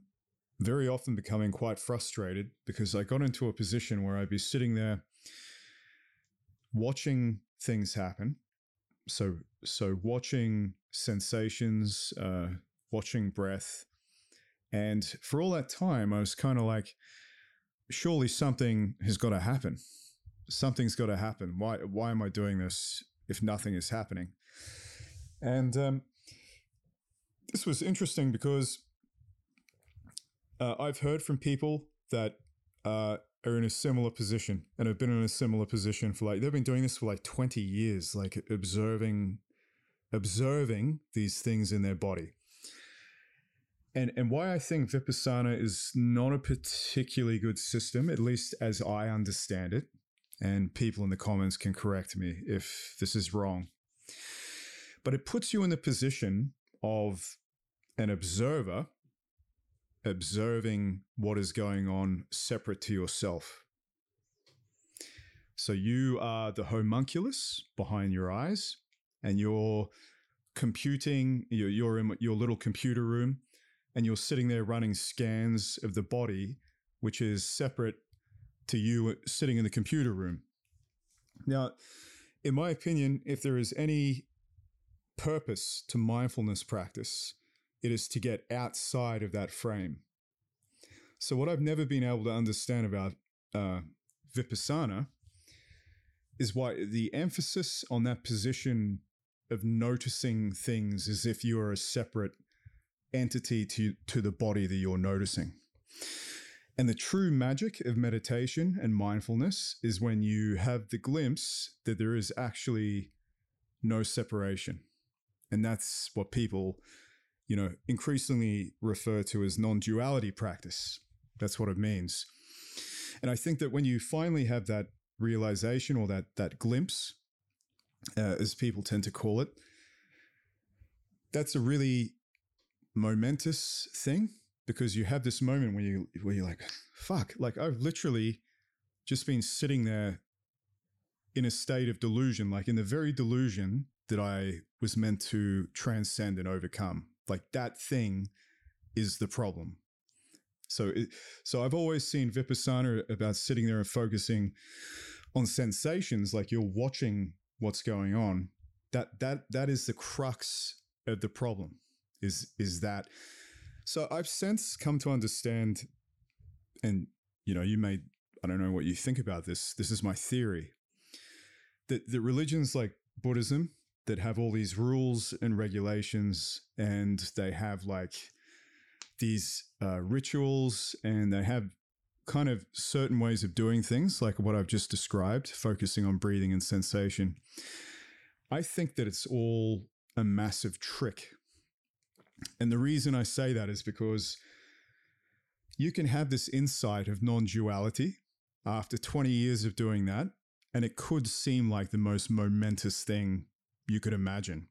very often becoming quite frustrated because I got into a position where I'd be sitting there watching things happen. So, so watching sensations, uh, watching breath, and for all that time, I was kind of like, surely something has got to happen. Something's got to happen. Why? Why am I doing this if nothing is happening? And um, this was interesting because uh, I've heard from people that uh, are in a similar position and have been in a similar position for like they've been doing this for like 20 years like observing observing these things in their body and and why I think Vipassana is not a particularly good system, at least as I understand it, and people in the comments can correct me if this is wrong. But it puts you in the position of an observer observing what is going on separate to yourself. So you are the homunculus behind your eyes, and you're computing, you're, you're in your little computer room, and you're sitting there running scans of the body, which is separate to you sitting in the computer room. Now, in my opinion, if there is any purpose to mindfulness practice, it is to get outside of that frame. So, what I've never been able to understand about uh, Vipassana is why the emphasis on that position of noticing things as if you are a separate entity to, to the body that you're noticing. And the true magic of meditation and mindfulness is when you have the glimpse that there is actually no separation. And that's what people, you know, increasingly refer to as non duality practice. That's what it means. And I think that when you finally have that realization or that, that glimpse, uh, as people tend to call it, that's a really momentous thing because you have this moment where you where you're like, fuck, like I've literally just been sitting there in a state of delusion, like in the very delusion that I was meant to transcend and overcome. Like that thing is the problem. So, it, so I've always seen vipassana about sitting there and focusing on sensations, like you're watching what's going on. That that that is the crux of the problem is is that so I've since come to understand and you know you may I don't know what you think about this this is my theory that the religions like Buddhism that have all these rules and regulations and they have like these uh, rituals and they have kind of certain ways of doing things like what I've just described focusing on breathing and sensation I think that it's all a massive trick and the reason I say that is because you can have this insight of non duality after 20 years of doing that, and it could seem like the most momentous thing you could imagine.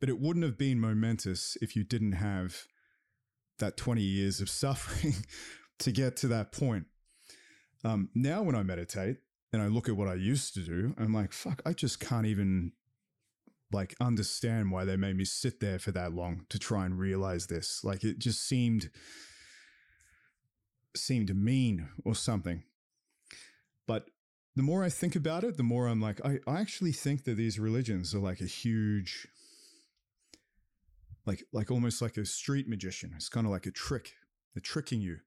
But it wouldn't have been momentous if you didn't have that 20 years of suffering to get to that point. Um, now, when I meditate and I look at what I used to do, I'm like, fuck, I just can't even like understand why they made me sit there for that long to try and realize this. Like it just seemed seemed mean or something. But the more I think about it, the more I'm like, I, I actually think that these religions are like a huge like like almost like a street magician. It's kind of like a trick. They're tricking you.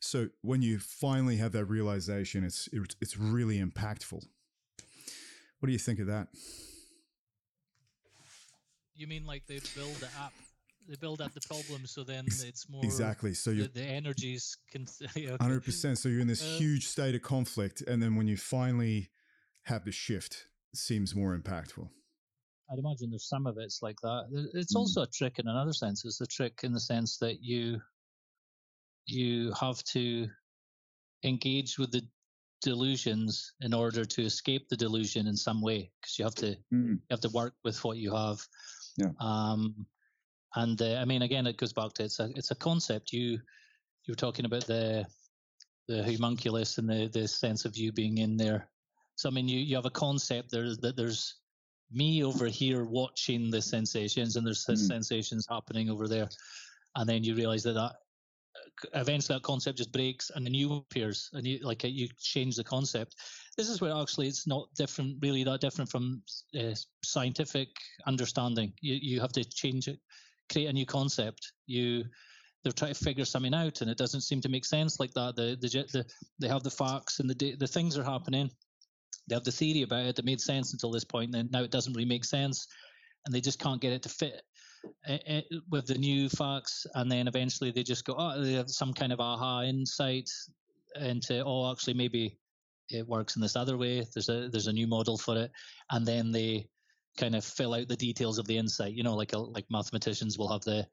So when you finally have that realization, it's it's really impactful. What do you think of that? You mean like they build the app? They build up the problem, so then it's more exactly. So you the, the energies can 100% So you're in this um, huge state of conflict, and then when you finally have the shift, it seems more impactful. I'd imagine there's some of it's like that. It's hmm. also a trick in another sense. It's a trick in the sense that you you have to engage with the delusions in order to escape the delusion in some way because you have to mm. you have to work with what you have yeah. Um, and uh, I mean, again, it goes back to it's a it's a concept. You you were talking about the the homunculus and the the sense of you being in there. So I mean, you you have a concept there that there's me over here watching the sensations, and there's mm. sensations happening over there, and then you realize that that eventually that concept just breaks and a new appears and you like you change the concept. This is where actually it's not different really that different from uh, scientific understanding. You you have to change it create a new concept. You they're trying to figure something out and it doesn't seem to make sense like that. The the, the they have the facts and the the things are happening. They have the theory about it that made sense until this point and now it doesn't really make sense and they just can't get it to fit uh, with the new facts, and then eventually they just go, oh, they have some kind of aha insight into, oh, actually maybe it works in this other way. There's a there's a new model for it, and then they kind of fill out the details of the insight. You know, like a, like mathematicians will have the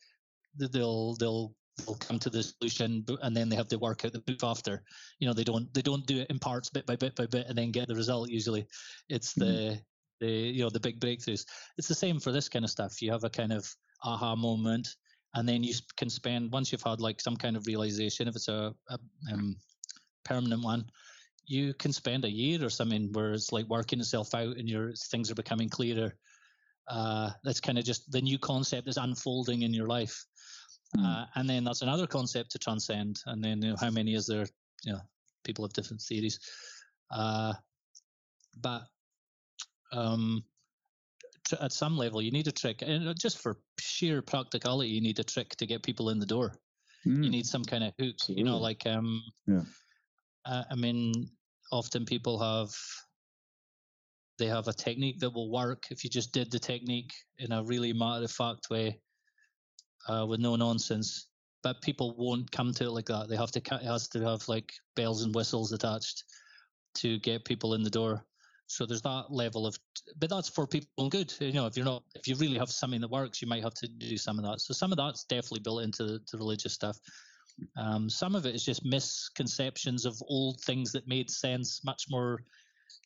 they'll they'll they'll come to the solution and then they have to work out the proof after you know they don't they don't do it in parts bit by bit by bit and then get the result usually it's the mm-hmm the you know the big breakthroughs. It's the same for this kind of stuff. You have a kind of aha moment, and then you can spend once you've had like some kind of realization, if it's a, a um, permanent one, you can spend a year or something where it's like working itself out and your things are becoming clearer. Uh, that's kind of just the new concept is unfolding in your life. Mm. Uh, and then that's another concept to transcend. And then you know, how many is there? You know, people have different theories. Uh, but um, at some level, you need a trick, and just for sheer practicality, you need a trick to get people in the door. Mm. You need some kind of hook, Absolutely. you know, like um, yeah. Uh, I mean, often people have they have a technique that will work if you just did the technique in a really matter of fact way uh, with no nonsense. But people won't come to it like that. They have to it has to have like bells and whistles attached to get people in the door. So there's that level of, but that's for people good. You know, if you're not, if you really have something that works, you might have to do some of that. So some of that's definitely built into the, the religious stuff. Um, some of it is just misconceptions of old things that made sense, much more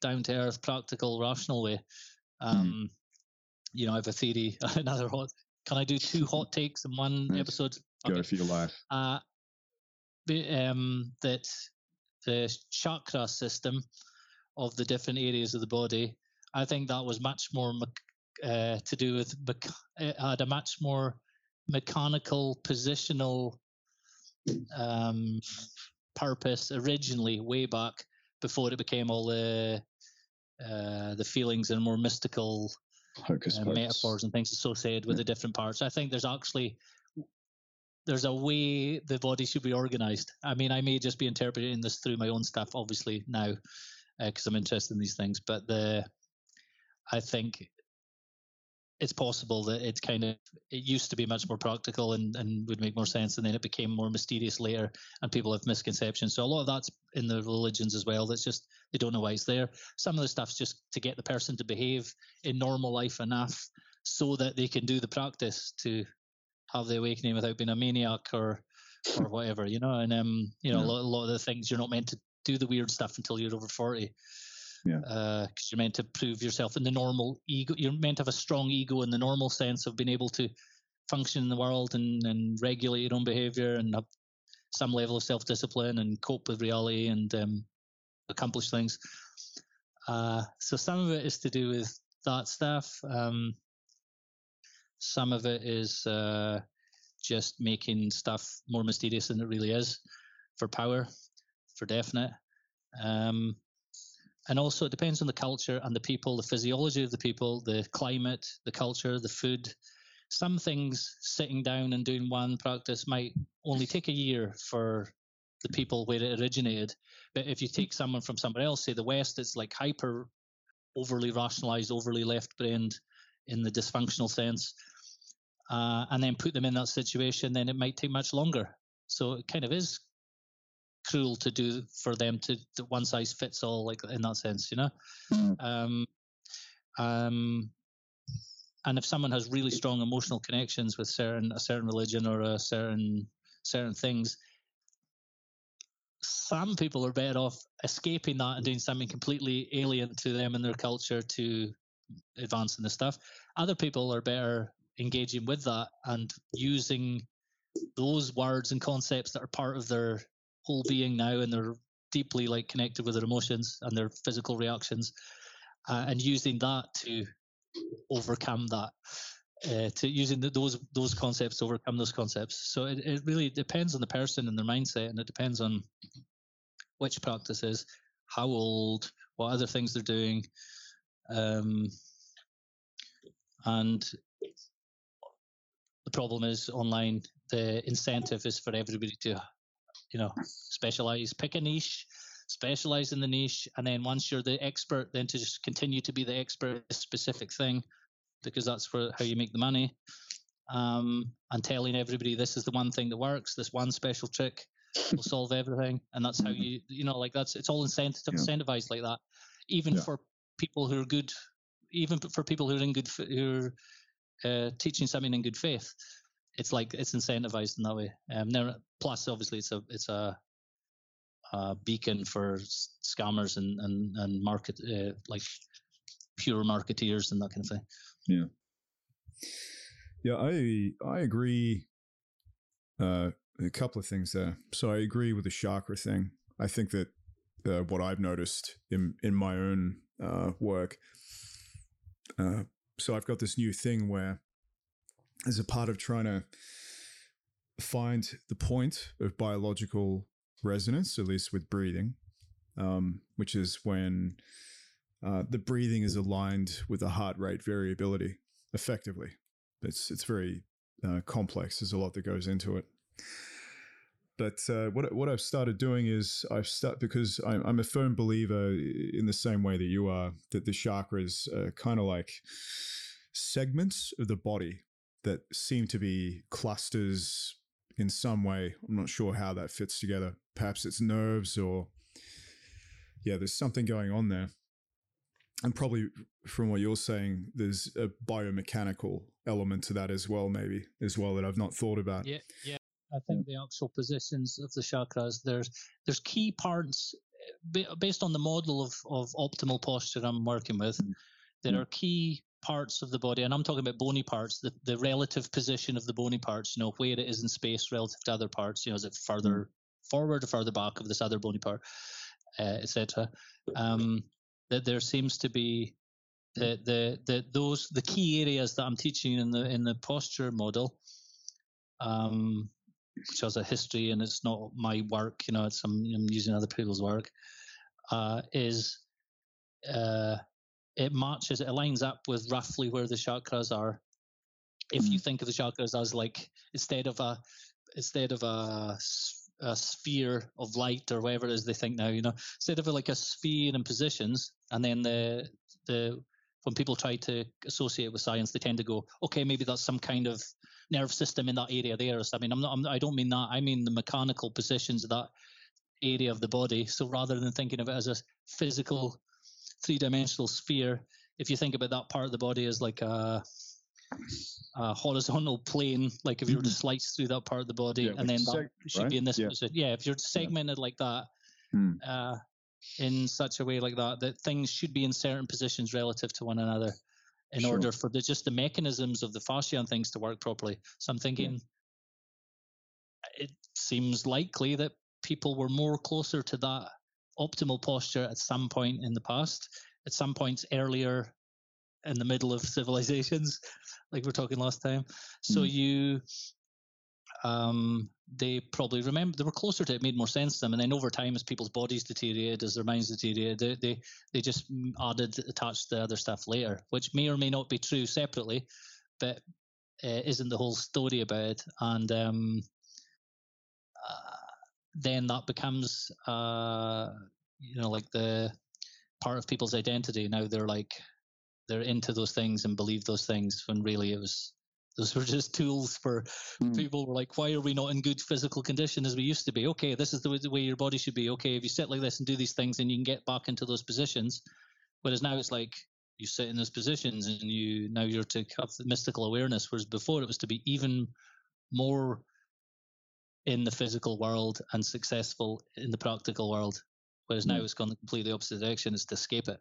down to earth, practical, rational way. Um, mm. You know, I have a theory. Another hot. Can I do two hot takes in one yes. episode? Go okay. if you like. Uh, um, that the chakra system of the different areas of the body. I think that was much more uh, to do with it had a much more mechanical positional um, purpose originally way back before it became all the uh, the feelings and more mystical uh, metaphors and things associated with yeah. the different parts. I think there's actually there's a way the body should be organized. I mean, I may just be interpreting this through my own stuff, obviously now, because uh, I'm interested in these things. But the I think it's possible that it's kind of it used to be much more practical and, and would make more sense and then it became more mysterious later and people have misconceptions so a lot of that's in the religions as well that's just they don't know why it's there some of the stuff's just to get the person to behave in normal life enough so that they can do the practice to have the awakening without being a maniac or or whatever you know and um you know yeah. a, lot, a lot of the things you're not meant to do the weird stuff until you're over 40 yeah. Because uh, you're meant to prove yourself in the normal ego you're meant to have a strong ego in the normal sense of being able to function in the world and, and regulate your own behavior and have some level of self-discipline and cope with reality and um, accomplish things. Uh, so some of it is to do with that stuff. Um, some of it is uh, just making stuff more mysterious than it really is for power for definite. Um, and also, it depends on the culture and the people, the physiology of the people, the climate, the culture, the food. Some things sitting down and doing one practice might only take a year for the people where it originated. But if you take someone from somewhere else, say the West, it's like hyper overly rationalized, overly left brained in the dysfunctional sense, uh, and then put them in that situation, then it might take much longer. So it kind of is cruel to do for them to, to one size fits all like in that sense you know mm. um um and if someone has really strong emotional connections with certain a certain religion or a certain certain things some people are better off escaping that and doing something completely alien to them and their culture to advance in the stuff other people are better engaging with that and using those words and concepts that are part of their whole being now and they're deeply like connected with their emotions and their physical reactions uh, and using that to overcome that uh, to using the, those those concepts to overcome those concepts. So it, it really depends on the person and their mindset, and it depends on which practices how old, what other things they're doing, um, and the problem is online. The incentive is for everybody to, you know, specialize, pick a niche, specialize in the niche, and then once you're the expert, then to just continue to be the expert in a specific thing because that's where how you make the money. Um, and telling everybody this is the one thing that works, this one special trick will solve everything, and that's how Mm-hmm. you you know like that's it's all incentive Yeah. incentivized like that, even Yeah. for people who are good, even for people who are in good who are uh, teaching something in good faith. It's like it's incentivized in that way. Um, now, plus obviously it's a it's a, a beacon for scammers and and and market uh, like pure marketeers and that kind of thing. Yeah, yeah, I I agree. Uh, a couple of things there. So I agree with the chakra thing. I think that uh, what I've noticed in in my own uh, work. Uh, so I've got this new thing where, as a part of trying to find the point of biological resonance, at least with breathing, um, which is when uh, the breathing is aligned with the heart rate variability effectively. It's it's very uh, complex. There's a lot that goes into it. But uh, what what I've started doing is I've start because I'm, I'm a firm believer in the same way that you are that the chakras are kind of like segments of the body that seem to be clusters in some way. I'm not sure how that fits together. Perhaps it's nerves or yeah, there's something going on there and probably from what you're saying, there's a biomechanical element to that as well, maybe as well that I've not thought about. Yeah, yeah. I think the actual positions of the chakras there's there's key parts uh, based on the model of of optimal posture I'm working with. There are key parts of the body, and I'm talking about bony parts. The the relative position of the bony parts. You know where it is in space relative to other parts. You know, is it further forward or further back of this other bony part, uh, etc. Um, that there seems to be the, the the those the key areas that I'm teaching in the in the posture model, um, which has a history and it's not my work, you know, it's I'm, I'm using other people's work, uh, is uh, it matches, it lines up with roughly where the chakras are. If you mm-hmm. think of the chakras as like instead of a instead of a, a sphere of light or whatever it is they think now, you know, instead of like a sphere in positions, and then the the when people try to associate with science, they tend to go, okay, maybe that's some kind of nerve system in that area there or something. I'm not, I'm, I don't mean that. I mean the mechanical positions of that area of the body. So rather than thinking of it as a physical three dimensional sphere, if you think about that part of the body as like a, a horizontal plane, like if you were to slice through that part of the body, Yeah, and then that seg- should right? be in this Yeah. position. Yeah, if you're segmented like that, Hmm. uh, in such a way like that, that things should be in certain positions relative to one another in Sure. order for the just the mechanisms of the fascia and things to work properly. So I'm thinking it seems likely that people were more closer to that optimal posture at some point in the past, at some points earlier in the middle of civilizations, like we we're talking last time. So Mm. you um they probably remember they were closer to it, made more sense to them and then over time as people's bodies deteriorated as their minds deteriorated they they, they just added attached the other stuff later which may or may not be true separately but uh, isn't the whole story about it and um then that becomes uh you know like the part of people's identity. Now they're like they're into those things and believe those things when really it was those were just tools for Mm. people were like why are we not in good physical condition as we used to be? Okay this is the way, the way your body should be. Okay if you sit like this and do these things and you can get back into those positions. Whereas now it's like you sit in those positions and you now you're to have the mystical awareness whereas before it was to be even more in the physical world and successful in the practical world whereas now Mm. it's gone the completely opposite direction it's to escape it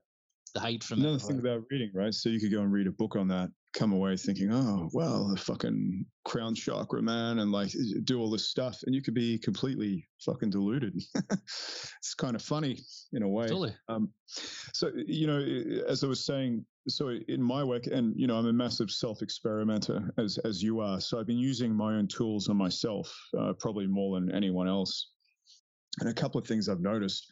the hide from Another it. thing about reading, right? So you could go and read a book on that, come away thinking, oh, well, the fucking crown chakra, man, and like do all this stuff. And you could be completely fucking deluded. it's kind of funny in a way. Totally. Um, so, you know, as I was saying, so in my work, and, you know, I'm a massive self experimenter as, as you are. So I've been using my own tools on myself, uh, probably more than anyone else. And a couple of things I've noticed.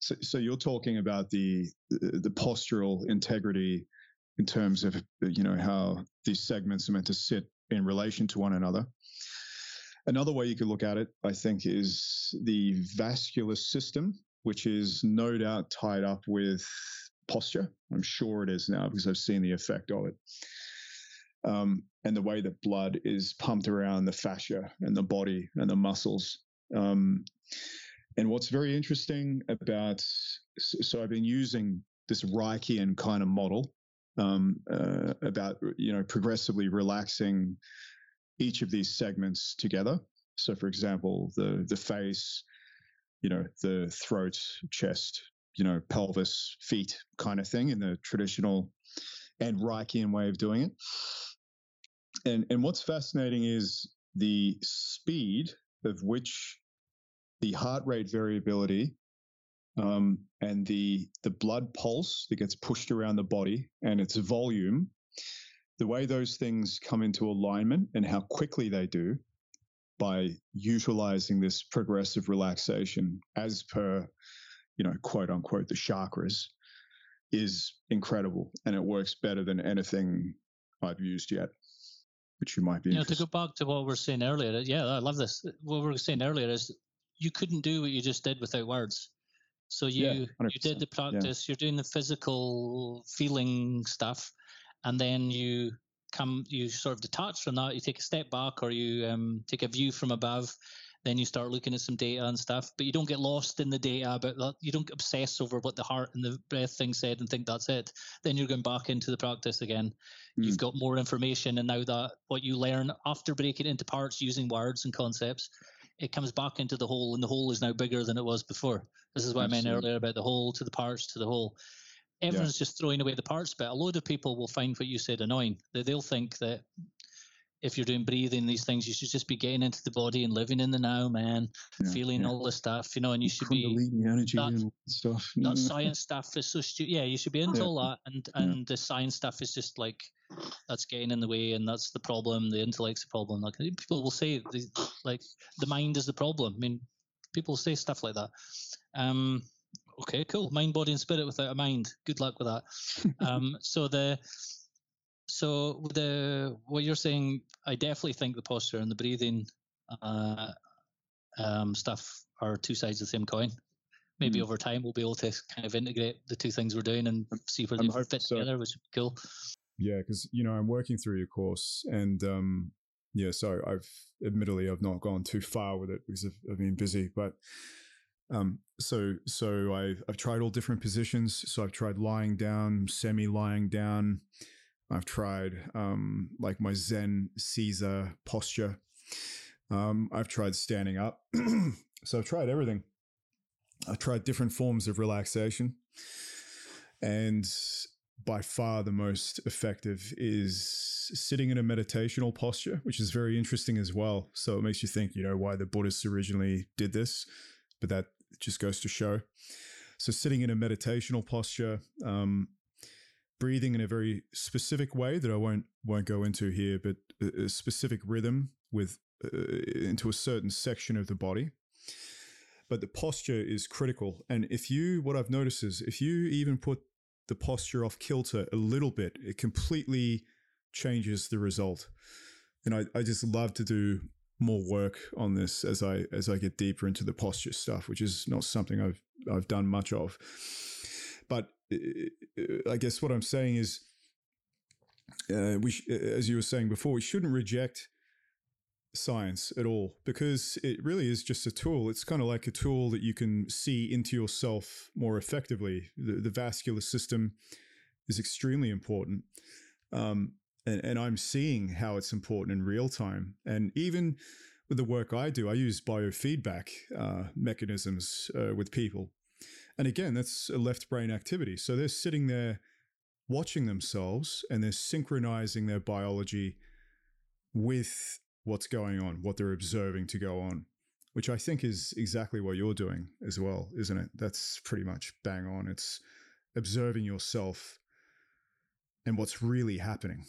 So, so you're talking about the the postural integrity in terms of you know how these segments are meant to sit in relation to one another. Another way you could look at it, I think, is the vascular system, which is no doubt tied up with posture. I'm sure it is now because I've seen the effect of it. Um, and the way that blood is pumped around the fascia and the body and the muscles. Um, and what's very interesting about, so I've been using this Reichian kind of model um, uh, about, you know, progressively relaxing each of these segments together. So, for example, the the face, you know, the throat, chest, you know, pelvis, feet, kind of thing in the traditional and Reichian way of doing it. And and what's fascinating is the speed of which the heart rate variability um, and the the blood pulse that gets pushed around the body and its volume, the way those things come into alignment and how quickly they do by utilizing this progressive relaxation as per, you know, quote unquote, the chakras is incredible and it works better than anything I've used yet, which you might be. You know, to go back to what we were saying earlier, yeah, I love this. What we were saying earlier is you couldn't do what you just did without words. So you Yeah, you did the 100%, practice, you're doing the physical feeling stuff, and then you come you sort of detach from that. You take a step back, or you um, take a view from above. Then you start looking at some data and stuff, but you don't get lost in the data about that. You don't obsess over what the heart and the breath thing said and think that's it. Then you're going back into the practice again. You've got more information, and now that what you learn after breaking it into parts using words and concepts, it comes back into the whole, and the whole is now bigger than it was before. This is what I meant earlier about the whole to the parts to the whole. Everyone's just throwing away the parts but A load of people will find what you said annoying. They, they'll think that if you're doing breathing, these things, you should just be getting into the body and living in the now, man, Yeah, feeling yeah. all the stuff, you know, and you should be Kundalini energy that- and stuff. that science stuff is so stupid. Yeah, you should be into Yeah. all that, and Yeah. and the science stuff is just like that's getting in the way, and that's the problem. The intellect's the problem. Like people will say, the- like the mind is the problem. I mean, people say stuff like that. Um, okay, cool. Mind, body, and spirit without a mind. Good luck with that. um, so the so the what you're saying, I definitely think the posture and the breathing uh, um, stuff are two sides of the same coin. Maybe Mm. over time we'll be able to kind of integrate the two things we're doing and see where they fit so. together, which would be cool. Yeah, because you know I'm working through your course, and um, yeah, so I've admittedly I've not gone too far with it because I've, I've been busy, but um, so so I've I've tried all different positions. So I've tried lying down, semi lying down. I've tried um, like my Zen seiza posture. Um, I've tried standing up. so I've tried everything. I've tried different forms of relaxation, and by far the most effective is sitting in a meditational posture, which is very interesting as well. So it makes you think, you know, why the Buddhists originally did this, but that just goes to show. So sitting in a meditational posture, um, breathing in a very specific way that I won't won't go into here, but a, specific rhythm with uh, into a certain section of the body. But the posture is critical, and if you, what I've noticed is, if you even put the posture off kilter a little bit, it completely changes the result. And I, I just love to do more work on this as I as I get deeper into the posture stuff, which is not something I've I've done much of. But I guess what I'm saying is, uh, we sh- as you were saying before, we shouldn't reject science at all because it really is just a tool. It's kind of like a tool that you can see into yourself more effectively. The, the vascular system is extremely important. Um, and, and I'm seeing how it's important in real time. And even with the work I do, I use biofeedback uh, mechanisms uh, with people. And again, that's a left brain activity. So they're sitting there watching themselves and they're synchronizing their biology with what's going on, what they're observing to go on, which I think is exactly what you're doing as well, isn't it? That's pretty much bang on. It's observing yourself and what's really happening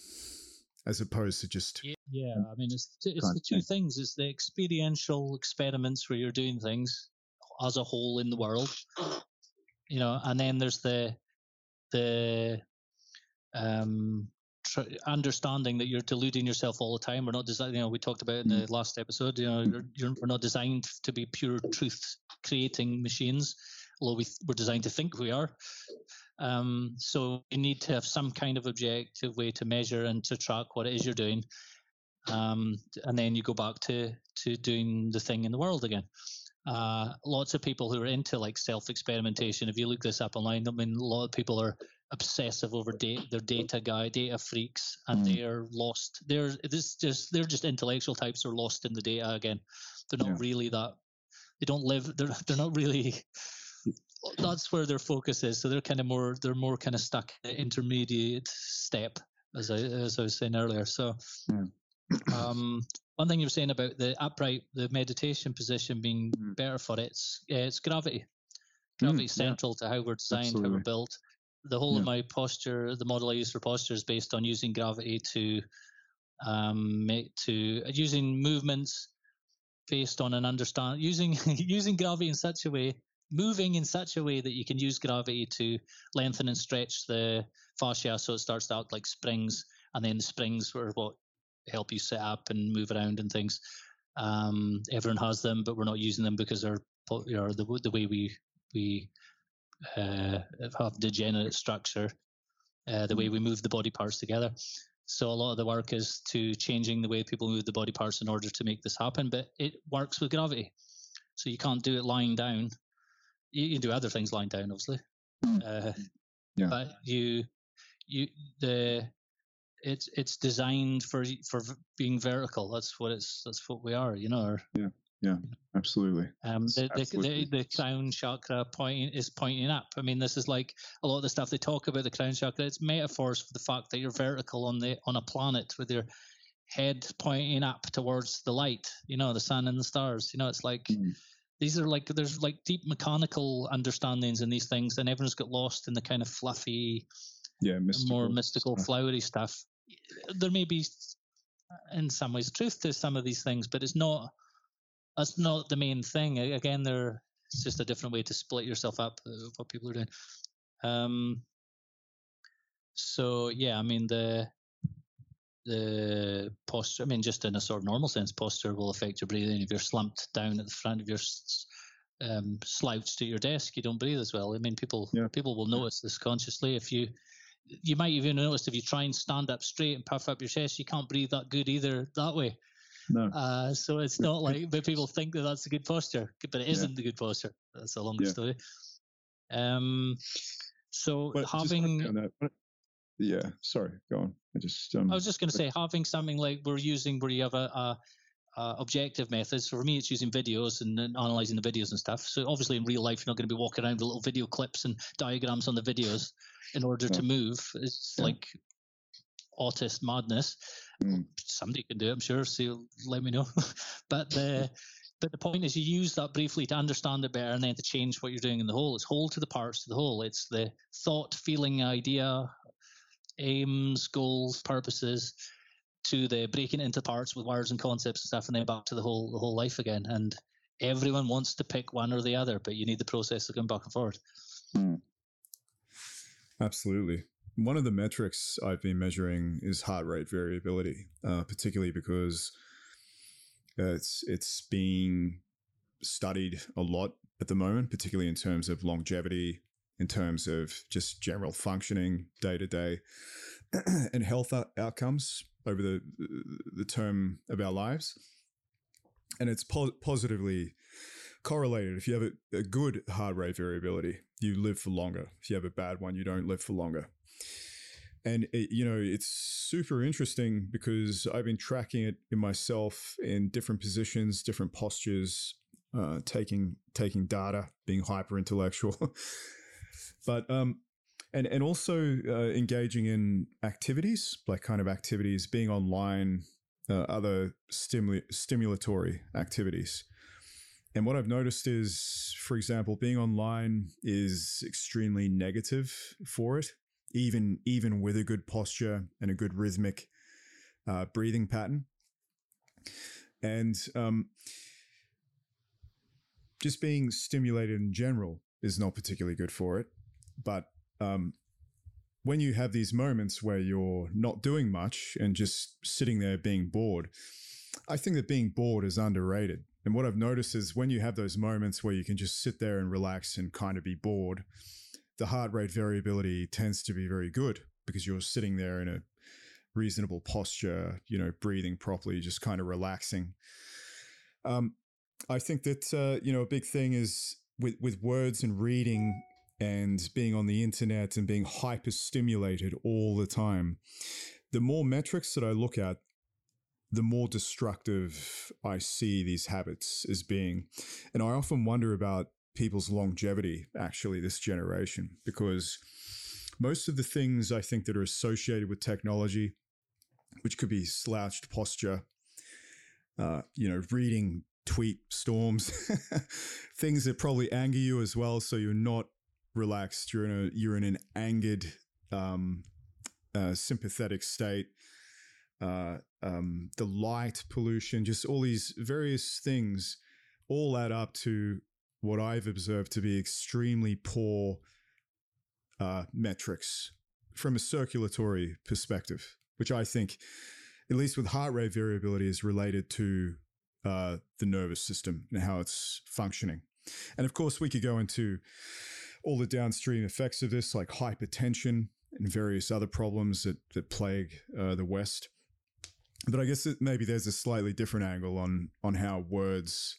as opposed to just yeah i mean it's, it's the two things it's the experiential experiments where you're doing things as a whole in the world you know and then there's the the um tr- understanding that you're deluding yourself all the time we're not designed you know we talked about in the mm. last episode you know you're, you're, we're not designed to be pure truth creating machines although we, we're designed to think we are um, so you need to have some kind of objective way to measure and to track what it is you're doing. Um, and then you go back to, to doing the thing in the world again. Uh, lots of people who are into like self experimentation, if you look this up online, I mean, a lot of people are obsessive over data, they're data guy, data freaks, and mm. they're lost. They're this just they're just intellectual types who are lost in the data again. They're not yeah. really that. They don't live. They're they're not really that's where their focus is. So they're kind of more they're more kind of stuck in the intermediate step, as I as I was saying earlier. So, yeah. um, one thing you were saying about the upright, the meditation position being mm. better for it, it's it's gravity. Gravity mm, central yeah. to how we're designed, Absolutely. how we're built. The whole yeah. of my posture, the model I use for posture is based on using gravity to um, make to using movements based on an understand using using gravity in such a way moving in such a way that you can use gravity to lengthen and stretch the fascia so it starts out like springs and then the springs are what help you sit up and move around and things um, everyone has them but we're not using them because they're you know, the, the way we we uh, have degenerate structure uh, the way we move the body parts together so a lot of the work is to changing the way people move the body parts in order to make this happen but it works with gravity so you can't do it lying down you can do other things lying down, obviously. Uh, yeah. But you, you, the, it's it's designed for for being vertical. That's what it's. That's what we are. You know. Or, yeah. Yeah. Absolutely. Um. The, absolutely. the the crown chakra point is pointing up. I mean, this is like a lot of the stuff they talk about the crown chakra. It's metaphors for the fact that you're vertical on the on a planet with your head pointing up towards the light. You know, the sun and the stars. You know, it's like. Mm these are like there's like deep mechanical understandings in these things, and everyone's got lost in the kind of fluffy, yeah, mystical more mystical, stuff. flowery stuff. There may be, in some ways, truth to some of these things, but it's not. That's not the main thing. Again, there it's just a different way to split yourself up. Uh, what people are doing. Um. So yeah, I mean the the posture. I mean, just in a sort of normal sense, posture will affect your breathing. If you're slumped down at the front of your um, slouched at your desk, you don't breathe as well. I mean, people yeah. people will notice this consciously. If you you might even notice if you try and stand up straight and puff up your chest, you can't breathe that good either that way. No. Uh, so it's not like, but people think that that's a good posture, but it isn't yeah. a good posture. That's a longer yeah. story. Um, so but having yeah sorry go on i just um, i was just going to say having something like we're using where you have a, a, objective methods for me it's using videos and, and, analyzing the videos and stuff so obviously in real life you're not going to be walking around with little video clips and diagrams on the videos in order yeah. to move it's yeah. like autist madness mm. somebody can do it i'm sure so let me know but the but the point is you use that briefly to understand it better and then to change what you're doing in the whole it's whole to the parts to the whole it's the thought feeling idea aims, goals, purposes to the breaking into parts with words and concepts and stuff, and then back to the whole the whole life again. And everyone wants to pick one or the other, but you need the process of going back and forward. Hmm. Absolutely. One of the metrics I've been measuring is heart rate variability, uh, particularly because it's it's being studied a lot at the moment, particularly in terms of longevity in terms of just general functioning day to day and health outcomes over the the term of our lives. And it's po- positively correlated. If you have a, a good heart rate variability, you live for longer. If you have a bad one, you don't live for longer. And it, you know, it's super interesting because I've been tracking it in myself in different positions, different postures, uh, taking taking data, being hyper intellectual. but um, and and also uh, engaging in activities, like kind of activities, being online, uh, other stimul- stimulatory activities. And what I've noticed is, for example, being online is extremely negative for it, even even with a good posture and a good rhythmic uh, breathing pattern. And um, just being stimulated in general is not particularly good for it. But um, when you have these moments where you're not doing much and just sitting there being bored, I think that being bored is underrated. And what I've noticed is when you have those moments where you can just sit there and relax and kind of be bored, the heart rate variability tends to be very good because you're sitting there in a reasonable posture, you know, breathing properly, just kind of relaxing. Um, I think that uh, you know a big thing is with with words and reading and being on the internet and being hyper stimulated all the time. The more metrics that I look at, the more destructive I see these habits as being. And I often wonder about people's longevity, actually, this generation, because most of the things I think that are associated with technology, which could be slouched posture, uh, you know, reading tweet storms, things that probably anger you as well. So you're not relaxed. You're in a you're in an angered, um, uh, sympathetic state. Uh, um, the light pollution, just all these various things, all add up to what I've observed to be extremely poor uh, metrics from a circulatory perspective, which I think, at least with heart rate variability, is related to uh, the nervous system and how it's functioning. And of course, we could go into all the downstream effects of this, like hypertension and various other problems that, that plague uh, the West. But I guess maybe there's a slightly different angle on on how words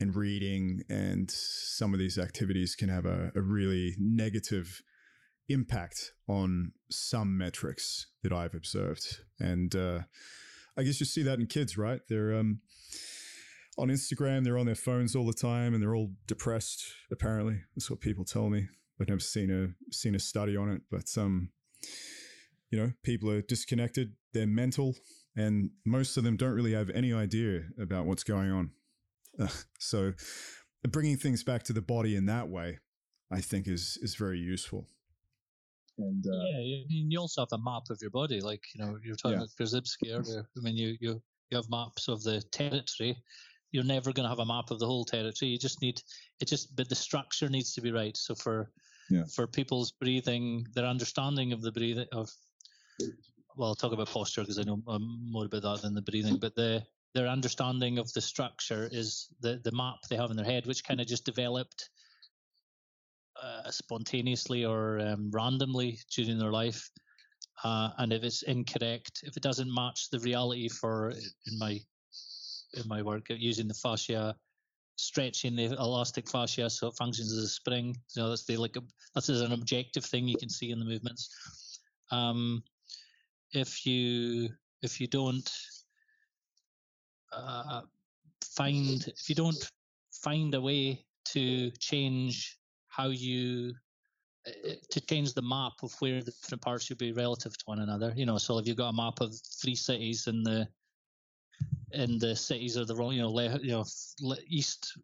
and reading and some of these activities can have a, a really negative impact on some metrics that I've observed. And uh, I guess you see that in kids, right? They're um, on Instagram, they're on their phones all the time, and they're all depressed. Apparently, that's what people tell me. I've never seen a seen a study on it, but um, you know, people are disconnected. They're mental, and most of them don't really have any idea about what's going on. So, bringing things back to the body in that way, I think, is is very useful. And uh, yeah, I mean, you also have a map of your body, like you know, you're talking yeah. about Grzyb earlier. I mean, you you you have maps of the territory. You're never going to have a map of the whole territory. You just need it. Just but the structure needs to be right. So for yeah. for people's breathing, their understanding of the breathing of well, I'll talk about posture because I know more about that than the breathing. But the their understanding of the structure is the the map they have in their head, which kind of just developed uh, spontaneously or um, randomly during their life. Uh, and if it's incorrect, if it doesn't match the reality for in my in my work using the fascia, stretching the elastic fascia so it functions as a spring. You know, that's the like that's as an objective thing you can see in the movements. Um, if you if you don't uh, find if you don't find a way to change how you uh, to change the map of where the different parts should be relative to one another. You know, so if you've got a map of three cities and the and the cities are the wrong, you know, le, you know, east,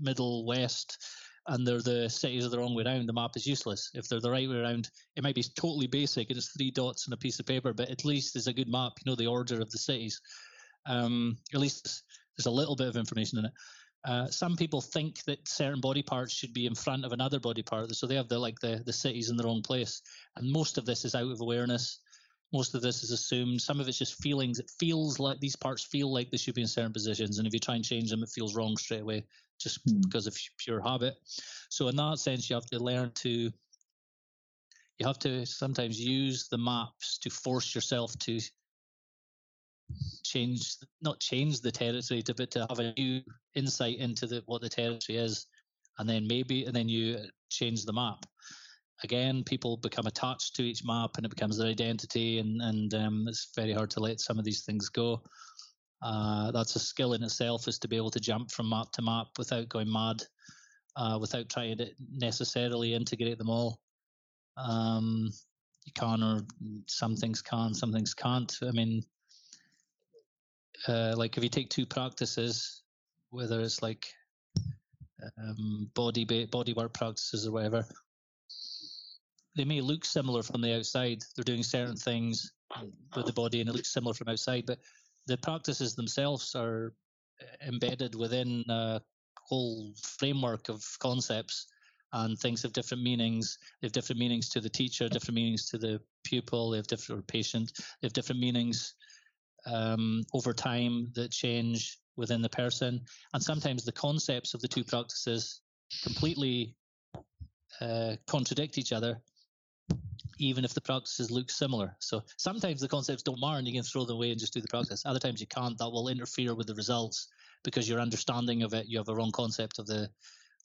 middle, west, and they're the cities are the wrong way around, the map is useless. If they're the right way around, it might be totally basic and it's three dots on a piece of paper, but at least it's a good map. You know the order of the cities. Um, at least there's a little bit of information in it. Uh, some people think that certain body parts should be in front of another body part, so they have the like the the cities in the wrong place. And most of this is out of awareness. Most of this is assumed. Some of it's just feelings. It feels like these parts feel like they should be in certain positions, and if you try and change them, it feels wrong straight away, just mm. because of pure habit. So in that sense, you have to learn to. You have to sometimes use the maps to force yourself to change not change the territory to but to have a new insight into the what the territory is and then maybe and then you change the map again people become attached to each map and it becomes their identity and and um, it's very hard to let some of these things go Uh, that's a skill in itself, is to be able to jump from map to map without going mad, uh, without trying to necessarily integrate them all. Um, you can, or some things can, some things can't. I mean, uh, like if you take two practices, whether it's like um, body body work practices or whatever, they may look similar from the outside. They're doing certain things with the body, and it looks similar from outside, but the practices themselves are embedded within a whole framework of concepts and things have different meanings. They have different meanings to the teacher, different meanings to the pupil, they have different or patient, they have different meanings um, over time that change within the person. And sometimes the concepts of the two practices completely uh, contradict each other, even if the practices look similar. So sometimes the concepts don't matter and you can throw them away and just do the practice. Other times you can't. That will interfere with the results because your understanding of it, you have a wrong concept of the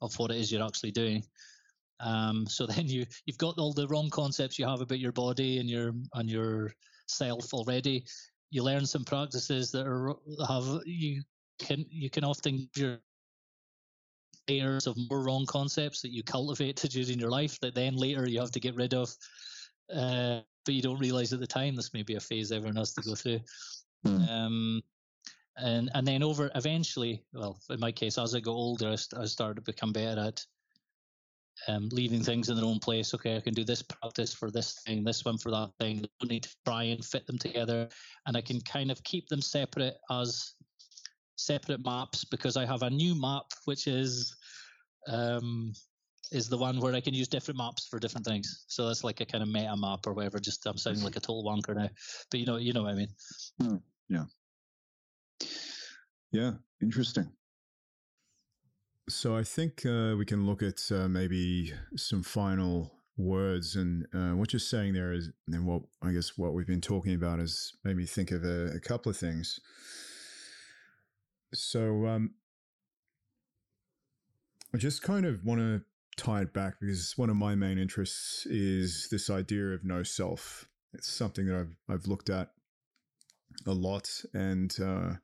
of what it is you're actually doing. Um, so then you you've got all the wrong concepts you have about your body and your and your self already. You learn some practices that are have you can you can often your layers of more wrong concepts that you cultivated during your life that then later you have to get rid of. Uh, but you don't realize at the time this may be a phase everyone has to go through. Mm. Um, and and then over eventually, well, in my case, as I got older, I, I started to become better at um, leaving things in their own place. Okay, I can do this practice for this thing, this one for that thing. I don't need to try and fit them together, and I can kind of keep them separate as separate maps because I have a new map which is um, is the one where I can use different maps for different things. So that's like a kind of meta map or whatever. Just I'm sounding like a total wanker now, but you know, you know what I mean. Hmm. Yeah. Yeah. Interesting. So I think uh, we can look at uh, maybe some final words, and uh, what you're saying there is, and what I guess what we've been talking about is made me think of a, a couple of things. So um, I just kind of want to tie it back because one of my main interests is this idea of no self. It's something that I've I've looked at a lot and uh,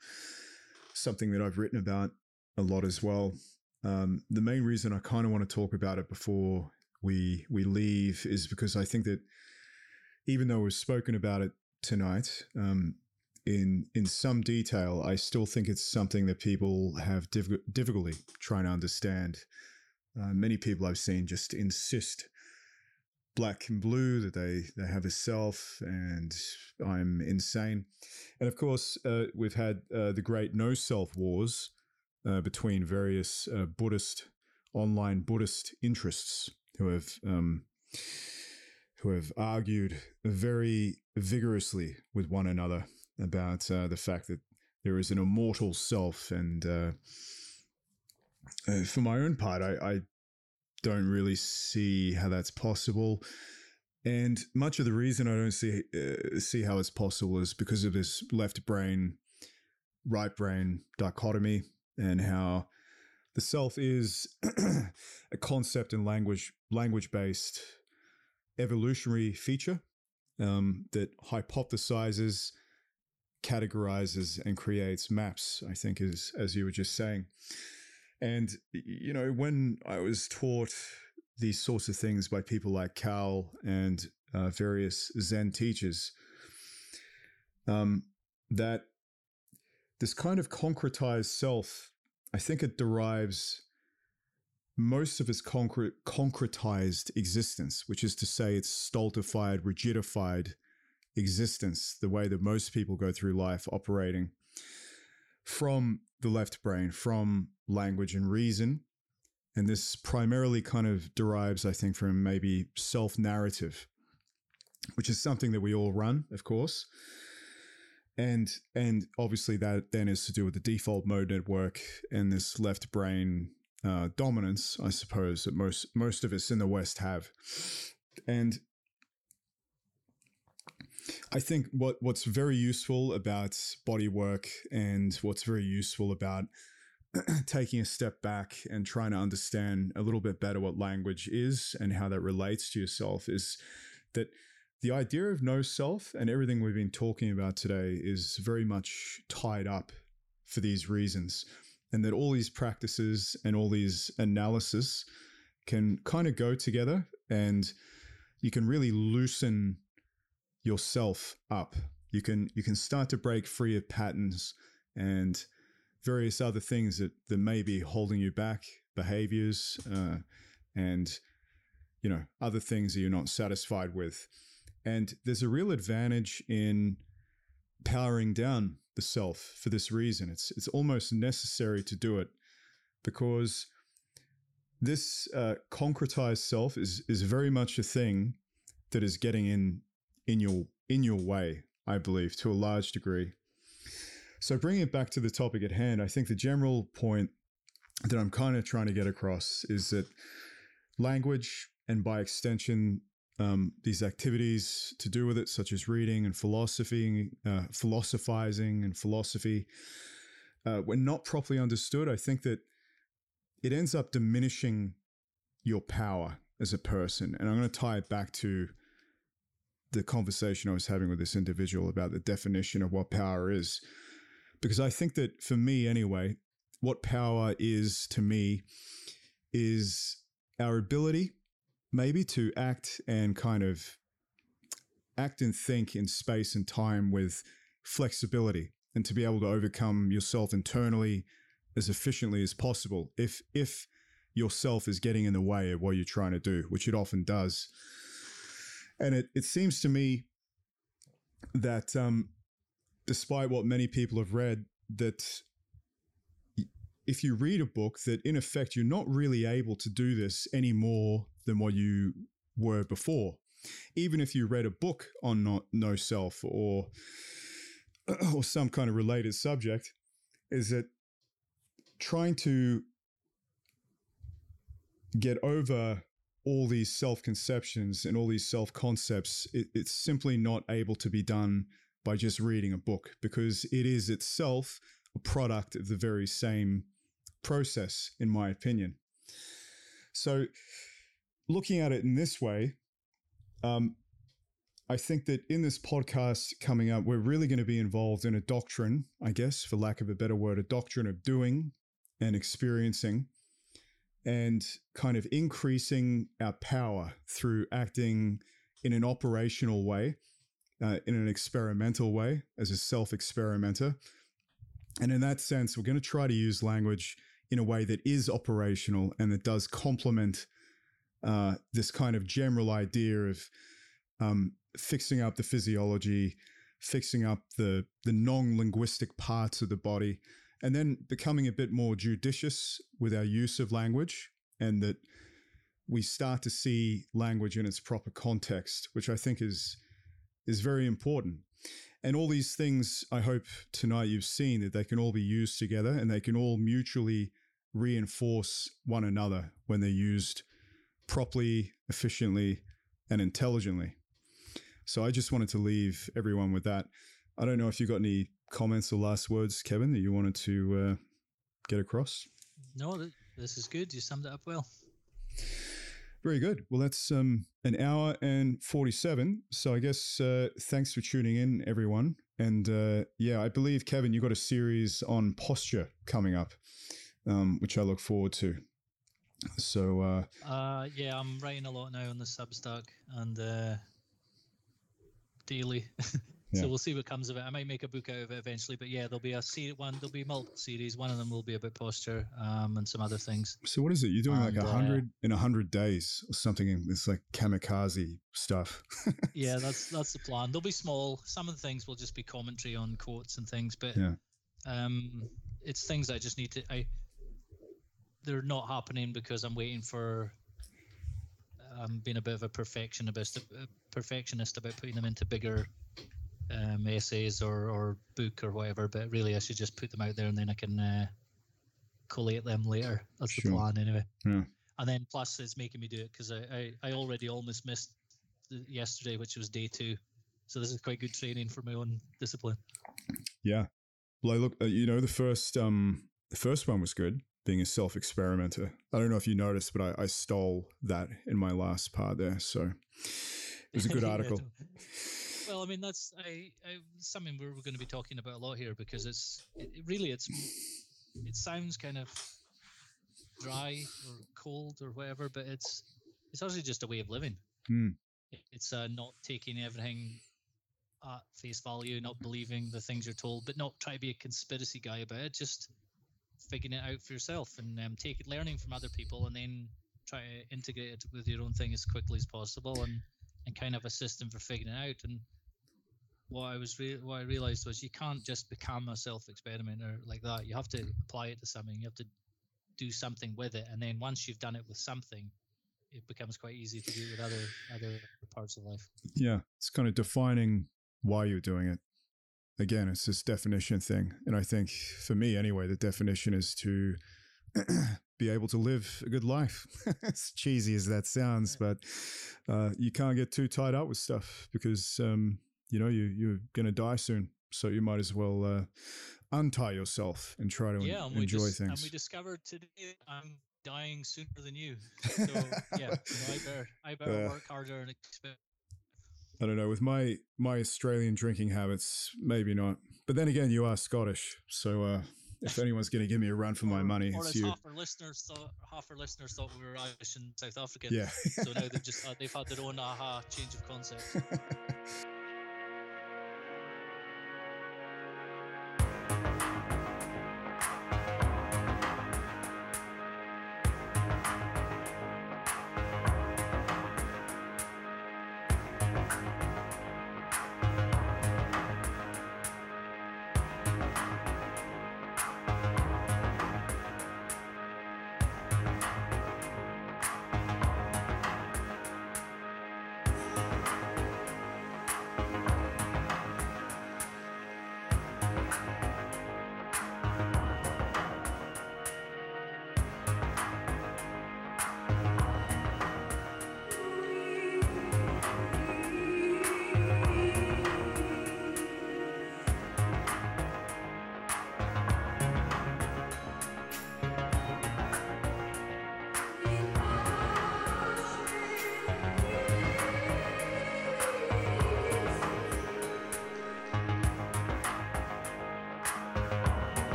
something that I've written about a lot as well. Um, the main reason I kind of want to talk about it before we we leave is because I think that even though we've spoken about it tonight um, in in some detail, I still think it's something that people have diff- difficulty trying to understand. Uh, many people I've seen just insist black and blue that they they have a self and I'm insane. And of course, uh, we've had uh, the great no self wars uh, between various uh, Buddhist online Buddhist interests who have um, who have argued very vigorously with one another about uh, the fact that there is an immortal self. And uh, uh, for my own part, I, I don't really see how that's possible. And much of the reason I don't see uh, see how it's possible is because of this left brain, right brain dichotomy and how the self is a concept and language language based evolutionary feature um, that hypothesizes, categorizes, and creates maps. I think is as you were just saying, and you know when I was taught these sorts of things by people like Cal and uh, various Zen teachers, um, that this kind of concretized self, I think it derives most of its concretized existence, which is to say, its stultified, rigidified existence, the way that most people go through life operating from the left brain, from language and reason. And this primarily kind of derives, I think, from maybe self narrative, which is something that we all run, of course and and obviously that then is to do with the default mode network and this left brain uh, dominance, I suppose that most most of us in the West have, and I think what what's very useful about body work and what's very useful about taking a step back and trying to understand a little bit better what language is and how that relates to yourself is that the idea of no self and everything we've been talking about today is very much tied up for these reasons. And that all these practices and all these analysis can kind of go together and you can really loosen yourself up. You can you can start to break free of patterns and various other things that, that may be holding you back, behaviors, uh, and you know other things that you're not satisfied with. And there's a real advantage in powering down the self for this reason. It's it's almost necessary to do it because this uh, concretized self is is very much a thing that is getting in in your in your way, I believe, to a large degree. So bringing it back to the topic at hand, I think the general point that I'm kind of trying to get across is that language and by extension um, these activities to do with it, such as reading and philosophy, uh, philosophizing and philosophy, uh, when not properly understood, I think that it ends up diminishing your power as a person. And I'm going to tie it back to the conversation I was having with this individual about the definition of what power is. Because I think that for me, anyway, what power is to me is our ability maybe to act and kind of act and think in space and time with flexibility and to be able to overcome yourself internally as efficiently as possible if if yourself is getting in the way of what you're trying to do which it often does. And it, it seems to me that um, despite what many people have read that if you read a book that in effect you're not really able to do this any more than what you were before. Even if you read a book on not, no self or or some kind of related subject, is that trying to get over all these self conceptions and all these self concepts, it, it's simply not able to be done by just reading a book because it is itself a product of the very same process, in my opinion. So, looking at it in this way, um, I think that in this podcast coming up, we're really going to be involved in a doctrine, I guess, for lack of a better word, a doctrine of doing and experiencing and kind of increasing our power through acting in an operational way, uh, in an experimental way, as a self experimenter. And in that sense, we're going to try to use language in a way that is operational and that does complement uh, this kind of general idea of um, fixing up the physiology, fixing up the the non-linguistic parts of the body, and then becoming a bit more judicious with our use of language, and that we start to see language in its proper context, which I think is is very important. And all these things, I hope tonight you've seen that they can all be used together and they can all mutually reinforce one another when they're used properly, efficiently, and intelligently. So I just wanted to leave everyone with that. I don't know if you got any comments or last words, Kevin, that you wanted to uh, get across. No, this is good. You summed it up well. Very good. Well, that's um, an hour and 47. So I guess uh, thanks for tuning in, everyone. And uh, yeah, I believe, Kevin, you got a series on posture coming up, um, which I look forward to. So uh, uh yeah, I'm writing a lot now on the Substack and uh daily. so we'll see what comes of it. I might make a book out of it eventually, but yeah, there'll be a series one. There'll be multiple series. One of them will be about posture, um, and some other things. So what is it? You're doing and, like a hundred uh, in a hundred days or something? It's like kamikaze stuff. yeah, that's that's the plan. They'll be small. Some of the things will just be commentary on quotes and things, but yeah. um, it's things I just need to. I they're not happening because I'm waiting for. I'm being a bit of a perfectionist, a perfectionist about putting them into bigger um, essays or, or book or whatever. But really, I should just put them out there and then I can uh, collate them later. That's sure. the plan, anyway. Yeah. And then plus, it's making me do it because I, I, I already almost missed yesterday, which was day two. So this is quite good training for my own discipline. Yeah. Well, I look, uh, you know, the first um the first one was good being a self experimenter. I don't know if you noticed, but I, I, stole that in my last part there. So, it was a good article. Well, I mean, that's I, I, something we're, we're going to be talking about a lot here because it's it, really it's it sounds kind of dry or cold or whatever, but it's it's actually just a way of living. Hmm. It's uh, not taking everything at face value, not believing the things you're told, but not try to be a conspiracy guy about it. Just figuring it out for yourself and um, take it, learning from other people, and then try to integrate it with your own thing as quickly as possible, and and kind of a system for figuring it out. And what I was re- what I realized was you can't just become a self experimenter like that. You have to apply it to something. You have to do something with it, and then once you've done it with something, it becomes quite easy to do it with other other parts of life. Yeah, it's kind of defining why you're doing it. Again, it's this definition thing, and I think for me anyway, the definition is to be able to live a good life. as cheesy as that sounds, but uh, you can't get too tied up with stuff because um, you know you you're going to die soon. So you might as well uh, untie yourself and try to yeah, en- enjoy dis- things. And we discovered today I'm dying sooner than you. So yeah, so I better I better Uh, work harder and expect. I don't know. With my my Australian drinking habits, maybe not. But then again, you are Scottish, so uh, if anyone's going to give me a run for my money, or it's you. half our listeners thought, half our listeners thought we were Irish and South African. Yeah. so now they've just uh, they've had their own aha change of concept.